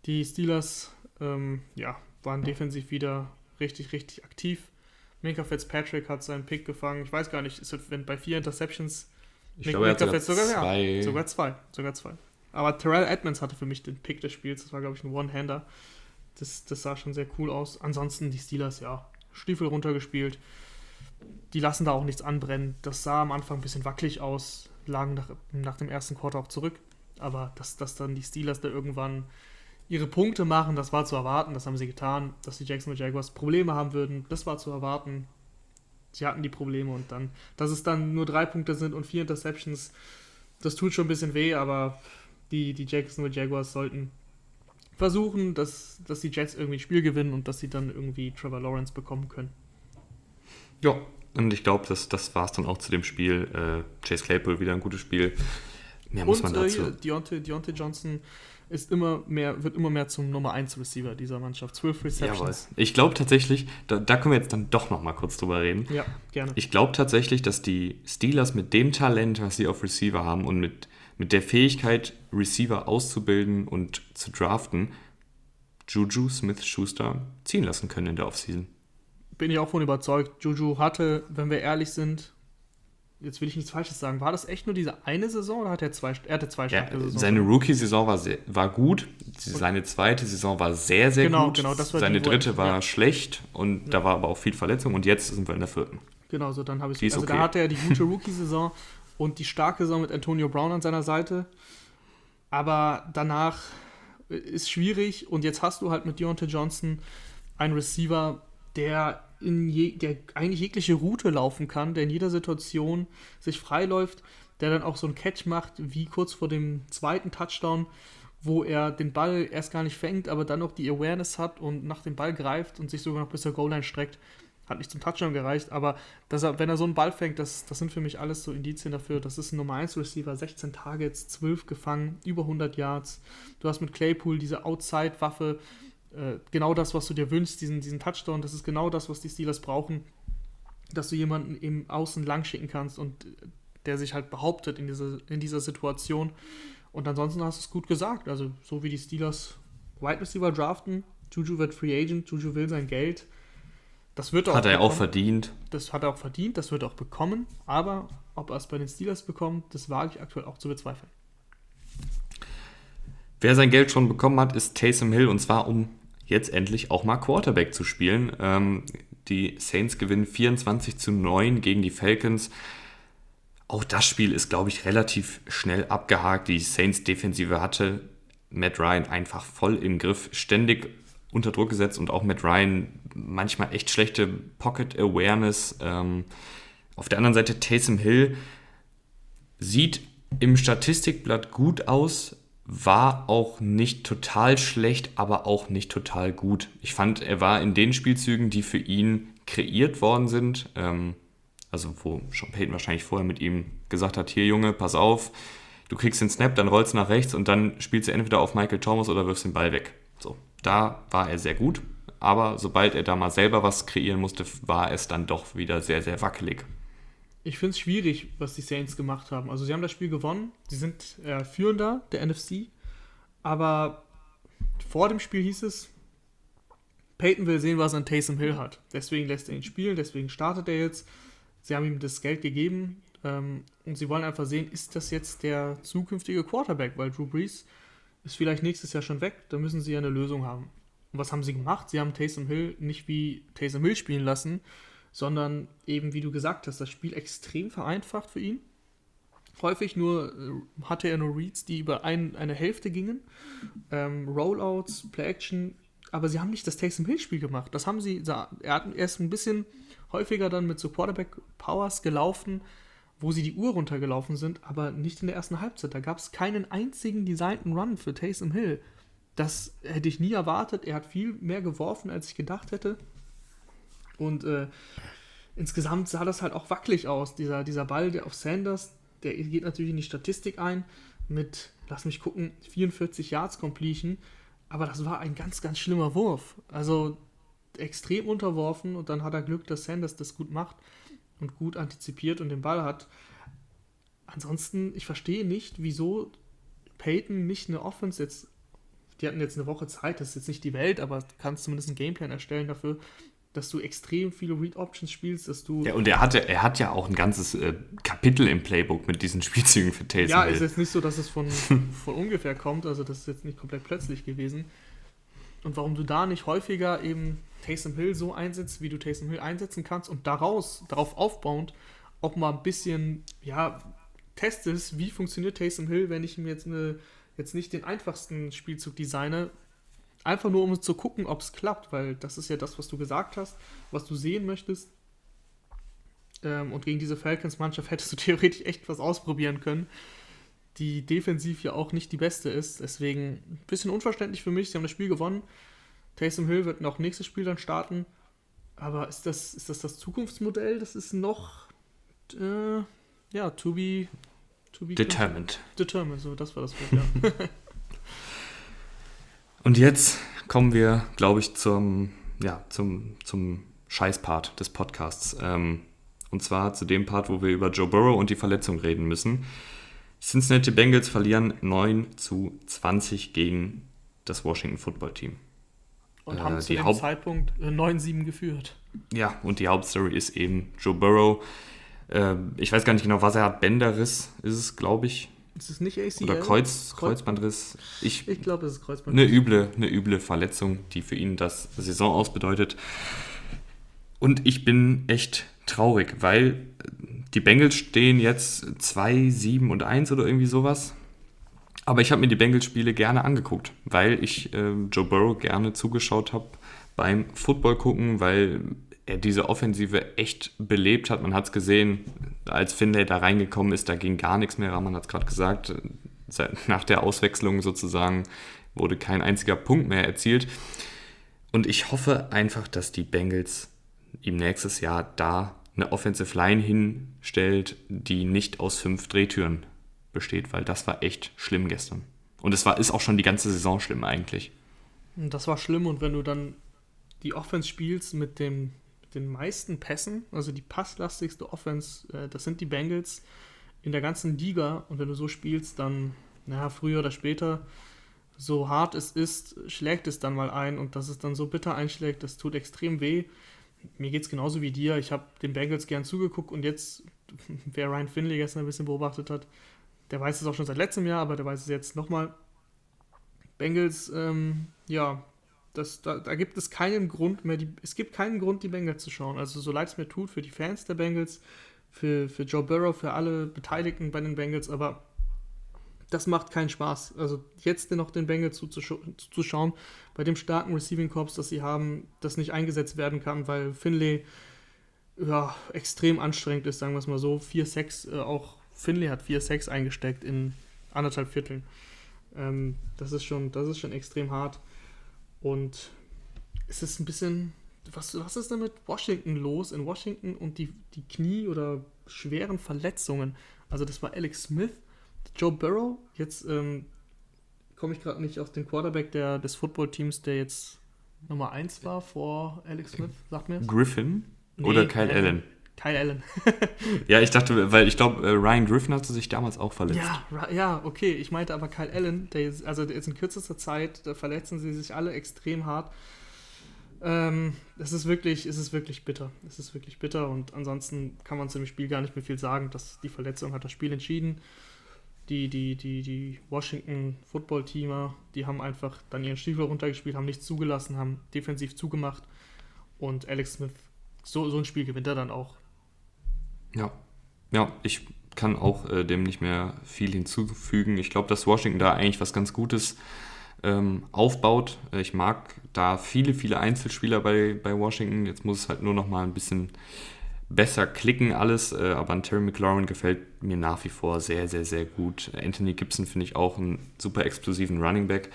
Die Steelers ähm, ja, waren defensiv wieder richtig, richtig aktiv. Minka Fitzpatrick hat seinen Pick gefangen. Ich weiß gar nicht, ist, wenn bei vier Interceptions ich glaube, er hat sogar, sogar zwei. Ja, sogar zwei. Sogar zwei. Aber Terrell Edmonds hatte für mich den Pick des Spiels. Das war, glaube ich, ein One-Hander. Das, das sah schon sehr cool aus. Ansonsten die Steelers, ja, Stiefel runtergespielt. Die lassen da auch nichts anbrennen. Das sah am Anfang ein bisschen wackelig aus, lagen nach, nach dem ersten Quarter auch zurück. Aber dass, dass dann die Steelers da irgendwann ihre Punkte machen, das war zu erwarten. Das haben sie getan. Dass die Jacksonville Jaguars Probleme haben würden, das war zu erwarten sie hatten die Probleme und dann, dass es dann nur drei Punkte sind und vier Interceptions, das tut schon ein bisschen weh, aber die, die Jacksonville Jaguars sollten versuchen, dass, dass die Jets irgendwie ein Spiel gewinnen und dass sie dann irgendwie Trevor Lawrence bekommen können. Ja, und ich glaube, das, das war es dann auch zu dem Spiel. Äh, Chase Claypool wieder ein gutes Spiel. Mehr muss man dazu. Äh, Deontay, Deontay Johnson ist immer mehr, wird immer mehr zum Nummer 1 Receiver dieser Mannschaft. 12 Receptions. Jawohl. Ich glaube tatsächlich, da, da, können wir jetzt dann doch noch mal kurz drüber reden. Ja, gerne. Ich glaube tatsächlich, dass die Steelers mit dem Talent, was sie auf Receiver haben und mit, mit der Fähigkeit, Receiver auszubilden und zu draften, Juju Smith-Schuster ziehen lassen können in der Offseason. Bin ich auch von überzeugt. Juju hatte, wenn wir ehrlich sind, jetzt will ich nichts Falsches sagen, war das echt nur diese eine Saison oder hat er zwei, er hatte zwei starke ja, Saisons? Seine Rookie-Saison war, war gut, seine zweite Saison war sehr, sehr genau, gut. Genau, das war seine die, dritte war ja. schlecht und ja. da war aber auch viel Verletzung und jetzt sind wir in der vierten. Genau, so dann habe ich Also okay. da hatte er die gute Rookie-Saison und die starke Saison mit Antonio Brown an seiner Seite. Aber danach ist schwierig und jetzt hast du halt mit Deontay Johnson einen Receiver, der je, der eigentlich jegliche Route laufen kann, der in jeder Situation sich freiläuft, der dann auch so einen Catch macht, wie kurz vor dem zweiten Touchdown, wo er den Ball erst gar nicht fängt, aber dann noch die Awareness hat und nach dem Ball greift und sich sogar noch bis zur Goal-Line streckt. Hat nicht zum Touchdown gereicht, aber er, wenn er so einen Ball fängt, das, das sind für mich alles so Indizien dafür. Das ist ein Nummer 1 Receiver, 16 Targets, 12 gefangen, über 100 Yards. Du hast mit Claypool diese Outside-Waffe, äh, genau das, was du dir wünschst, diesen, diesen Touchdown, das ist genau das, was die Steelers brauchen, dass du jemanden im Außen lang schicken kannst und der sich halt behauptet in dieser, in dieser Situation. Und ansonsten hast du es gut gesagt. Also, so wie die Steelers Wide Receiver draften, Juju wird Free Agent, Juju will sein Geld. Das wird er hat er bekommen. auch verdient. Das hat er auch verdient, das wird er auch bekommen. Aber ob er es bei den Steelers bekommt, das wage ich aktuell auch zu bezweifeln. Wer sein Geld schon bekommen hat, ist Taysom Hill und zwar um jetzt endlich auch mal Quarterback zu spielen. Ähm, die Saints gewinnen 24 zu 9 gegen die Falcons. Auch das Spiel ist, glaube ich, relativ schnell abgehakt. Die Saints-Defensive hatte Matt Ryan einfach voll im Griff, ständig unter Druck gesetzt und auch Matt Ryan manchmal echt schlechte Pocket Awareness. Ähm, auf der anderen Seite Taysom Hill sieht im Statistikblatt gut aus, war auch nicht total schlecht, aber auch nicht total gut. Ich fand, er war in den Spielzügen, die für ihn kreiert worden sind, ähm, also wo Sean Payton wahrscheinlich vorher mit ihm gesagt hat, hier Junge, pass auf, du kriegst den Snap, dann rollst du nach rechts und dann spielst du entweder auf Michael Thomas oder wirfst den Ball weg. So, da war er sehr gut, aber sobald er da mal selber was kreieren musste, war es dann doch wieder sehr, sehr wackelig ich finde es schwierig, was die Saints gemacht haben. Also sie haben das Spiel gewonnen, sie sind äh, Führender der NFC, aber vor dem Spiel hieß es, Peyton will sehen, was er an Taysom Hill hat. Deswegen lässt er ihn spielen, deswegen startet er jetzt. Sie haben ihm das Geld gegeben, Ähm, und sie wollen einfach sehen, ist das jetzt der zukünftige Quarterback? Weil Drew Brees ist vielleicht nächstes Jahr schon weg, da müssen sie ja eine Lösung haben. Und was haben sie gemacht? Sie haben Taysom Hill nicht wie Taysom Hill spielen lassen, sondern eben, wie du gesagt hast, das Spiel extrem vereinfacht für ihn. Häufig nur äh, hatte er nur Reads, die über ein, eine Hälfte gingen. Ähm, Rollouts, Play-Action, aber sie haben nicht das Taysom Hill-Spiel gemacht. Das haben sie, er hat erst ein bisschen häufiger dann mit so Quarterback-Powers gelaufen, wo sie die Uhr runtergelaufen sind, aber nicht in der ersten Halbzeit. Da gab es keinen einzigen designten Run für Taysom Hill. Das hätte ich nie erwartet. Er hat viel mehr geworfen, als ich gedacht hätte. Und äh, insgesamt sah das halt auch wackelig aus. Dieser, dieser Ball, der auf Sanders, der geht natürlich in die Statistik ein mit, lass mich gucken, 44 Yards Completion. Aber das war ein ganz, ganz schlimmer Wurf. Also extrem unterworfen und dann hat er Glück, dass Sanders das gut macht und gut antizipiert und den Ball hat. Ansonsten, ich verstehe nicht, wieso Peyton nicht eine Offense jetzt, die hatten jetzt eine Woche Zeit, das ist jetzt nicht die Welt, aber du kannst zumindest einen Gameplan erstellen dafür, dass du extrem viele Read-Options spielst, dass du. Ja, und er hatte, er hat ja auch ein ganzes äh, Kapitel im Playbook mit diesen Spielzügen für Taysom Ja, Hill. ist jetzt nicht so, dass es von, von ungefähr kommt, also das ist jetzt nicht komplett plötzlich gewesen. Und warum du da nicht häufiger eben Taysom Hill so einsetzt, wie du Taysom Hill einsetzen kannst und daraus, darauf aufbauend, auch mal ein bisschen, ja, testest, wie funktioniert Taysom Hill, wenn ich ihm jetzt eine, jetzt nicht den einfachsten Spielzug designe, Einfach nur, um zu gucken, ob es klappt, weil das ist ja das, was du gesagt hast, was du sehen möchtest. Ähm, und gegen diese Falcons-Mannschaft hättest du theoretisch echt was ausprobieren können, die defensiv ja auch nicht die beste ist. Deswegen ein bisschen unverständlich für mich. Sie haben das Spiel gewonnen. Taysom Hill wird noch nächstes Spiel dann starten. Aber ist das ist das, das Zukunftsmodell? Das ist noch, äh, ja, to be, to be determined. Determined, so, das war das Wort, ja. Und jetzt kommen wir, glaube ich, zum, ja, zum, zum Scheißpart des Podcasts. Ähm, und zwar zu dem Part, wo wir über Joe Burrow und die Verletzung reden müssen. Cincinnati Bengals verlieren 9 zu 20 gegen das Washington Football Team. Und äh, haben zu dem Haupt Zeitpunkt 9-7 geführt. Ja, und die Hauptstory ist eben Joe Burrow. Äh, ich weiß gar nicht genau, was er hat. Bänderriss ist es, glaube ich. Ist es nicht ACL? Oder Kreuz, Kreuzbandriss. Ich, ich glaube, es ist Kreuzbandriss. Eine üble, eine üble Verletzung, die für ihn das Saison ausbedeutet. Und ich bin echt traurig, weil die Bengals stehen jetzt 2, 7 und 1 oder irgendwie sowas. Aber ich habe mir die Bengals-Spiele gerne angeguckt, weil ich äh, Joe Burrow gerne zugeschaut habe beim Football gucken, weil er diese Offensive echt belebt hat. Man hat es gesehen, als Finlay da reingekommen ist, da ging gar nichts mehr. Man hat es gerade gesagt, nach der Auswechslung sozusagen wurde kein einziger Punkt mehr erzielt. Und ich hoffe einfach, dass die Bengals ihm nächstes Jahr da eine Offensive Line hinstellt, die nicht aus fünf Drehtüren besteht, weil das war echt schlimm gestern. Und es war, ist auch schon die ganze Saison schlimm eigentlich. Das war schlimm und wenn du dann die Offense spielst mit dem den meisten Pässen, also die passlastigste Offense, äh, das sind die Bengals in der ganzen Liga. Und wenn du so spielst, dann, naja, früher oder später, so hart es ist, schlägt es dann mal ein. Und dass es dann so bitter einschlägt, das tut extrem weh. Mir geht es genauso wie dir. Ich habe den Bengals gern zugeguckt und jetzt, wer Ryan Finley gestern ein bisschen beobachtet hat, der weiß es auch schon seit letztem Jahr, aber der weiß es jetzt nochmal. Bengals, ähm, ja, das, da, da, gibt es keinen Grund mehr, die, es gibt keinen Grund, die Bengals zu schauen. Also so leid es mir tut für die Fans der Bengals, für, für Joe Burrow, für alle Beteiligten bei den Bengals, aber das macht keinen Spaß. Also jetzt noch den Bengals zuzuschauen, bei dem starken Receiving Corps, das sie haben, das nicht eingesetzt werden kann, weil Finlay ja, extrem anstrengend ist, sagen wir es mal so. 4-6, äh, auch Finlay hat 4-6 eingesteckt in anderthalb Vierteln. Ähm, das, ist schon, das ist schon extrem hart. Und es ist ein bisschen, was, was ist denn mit Washington los? In Washington und die, die Knie- oder schweren Verletzungen? Also das war Alex Smith, Joe Burrow, jetzt ähm, komme ich gerade nicht auf den Quarterback der, des Footballteams, der jetzt Nummer 1 war vor Alex Smith, sagt mir Griffin nee, oder Kyle Allen? Kyle Allen. ja, ich dachte, weil ich glaube, äh, Ryan Griffin hatte sich damals auch verletzt. Ja, ja, okay. Ich meinte aber Kyle Allen, der ist, also der ist in kürzester Zeit, da verletzen sie sich alle extrem hart. Ähm, es ist wirklich, es ist wirklich bitter. Es ist wirklich bitter und ansonsten kann man zu dem Spiel gar nicht mehr viel sagen. dass die Verletzung hat das Spiel entschieden. Die, die, die, die Washington Football-Teamer, die haben einfach dann ihren Stiefel runtergespielt, haben nichts zugelassen, haben defensiv zugemacht und Alex Smith, so, so ein Spiel gewinnt er dann auch. Ja, ja, ich kann auch äh, dem nicht mehr viel hinzufügen. Ich glaube, dass Washington da eigentlich was ganz Gutes ähm, aufbaut. Ich mag da viele, viele Einzelspieler bei, bei Washington. Jetzt muss es halt nur noch mal ein bisschen besser klicken alles, äh, aber an Terry McLaurin gefällt mir nach wie vor sehr, sehr, sehr gut. Anthony Gibson finde ich auch einen super explosiven Running Back.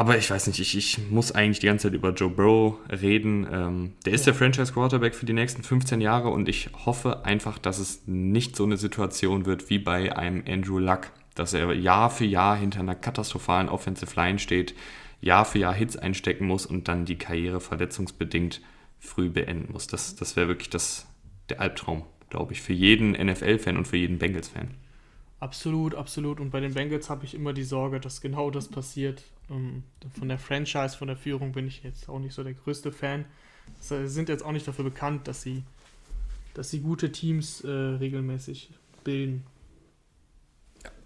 Aber ich weiß nicht, ich, ich muss eigentlich die ganze Zeit über Joe Burrow reden. Ähm, der ist der Franchise Quarterback für die nächsten 15 Jahre und ich hoffe einfach, dass es nicht so eine Situation wird wie bei einem Andrew Luck, dass er Jahr für Jahr hinter einer katastrophalen Offensive Line steht, Jahr für Jahr Hits einstecken muss und dann die Karriere verletzungsbedingt früh beenden muss. Das, das wäre wirklich das, der Albtraum, glaube ich, für jeden NFL-Fan und für jeden Bengals-Fan. Absolut, absolut. Und bei den Bengals habe ich immer die Sorge, dass genau das passiert. Ähm, von der Franchise, von der Führung bin ich jetzt auch nicht so der größte Fan. Sie sind jetzt auch nicht dafür bekannt, dass sie, dass sie gute Teams äh, regelmäßig bilden.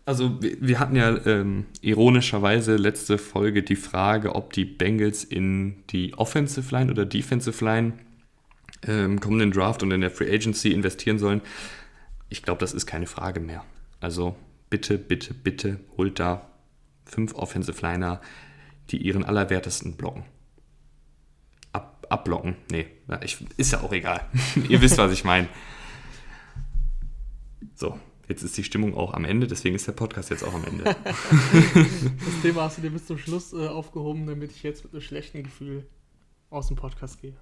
Also wir hatten ja ähm, ironischerweise letzte Folge die Frage, ob die Bengals in die Offensive Line oder Defensive Line ähm, kommenden Draft und in der Free Agency investieren sollen. Ich glaube, das ist keine Frage mehr. Also bitte, bitte, bitte holt da fünf Offensive Liner, die ihren Allerwertesten blocken. Ab, abblocken. Nee, ich, ist ja auch egal. Ihr wisst, was ich meine. So, jetzt ist die Stimmung auch am Ende, deswegen ist der Podcast jetzt auch am Ende. das Thema hast du dir bis zum Schluss äh, aufgehoben, damit ich jetzt mit einem schlechten Gefühl aus dem Podcast gehe.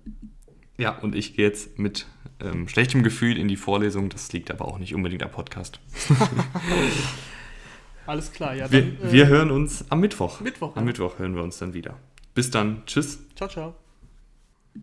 Ja, und ich gehe jetzt mit ähm, schlechtem Gefühl in die Vorlesung. Das liegt aber auch nicht unbedingt am Podcast. Alles klar, ja. Dann, wir, äh, wir hören uns am Mittwoch. Mittwoch. Am ja. Mittwoch hören wir uns dann wieder. Bis dann. Tschüss. Ciao, ciao.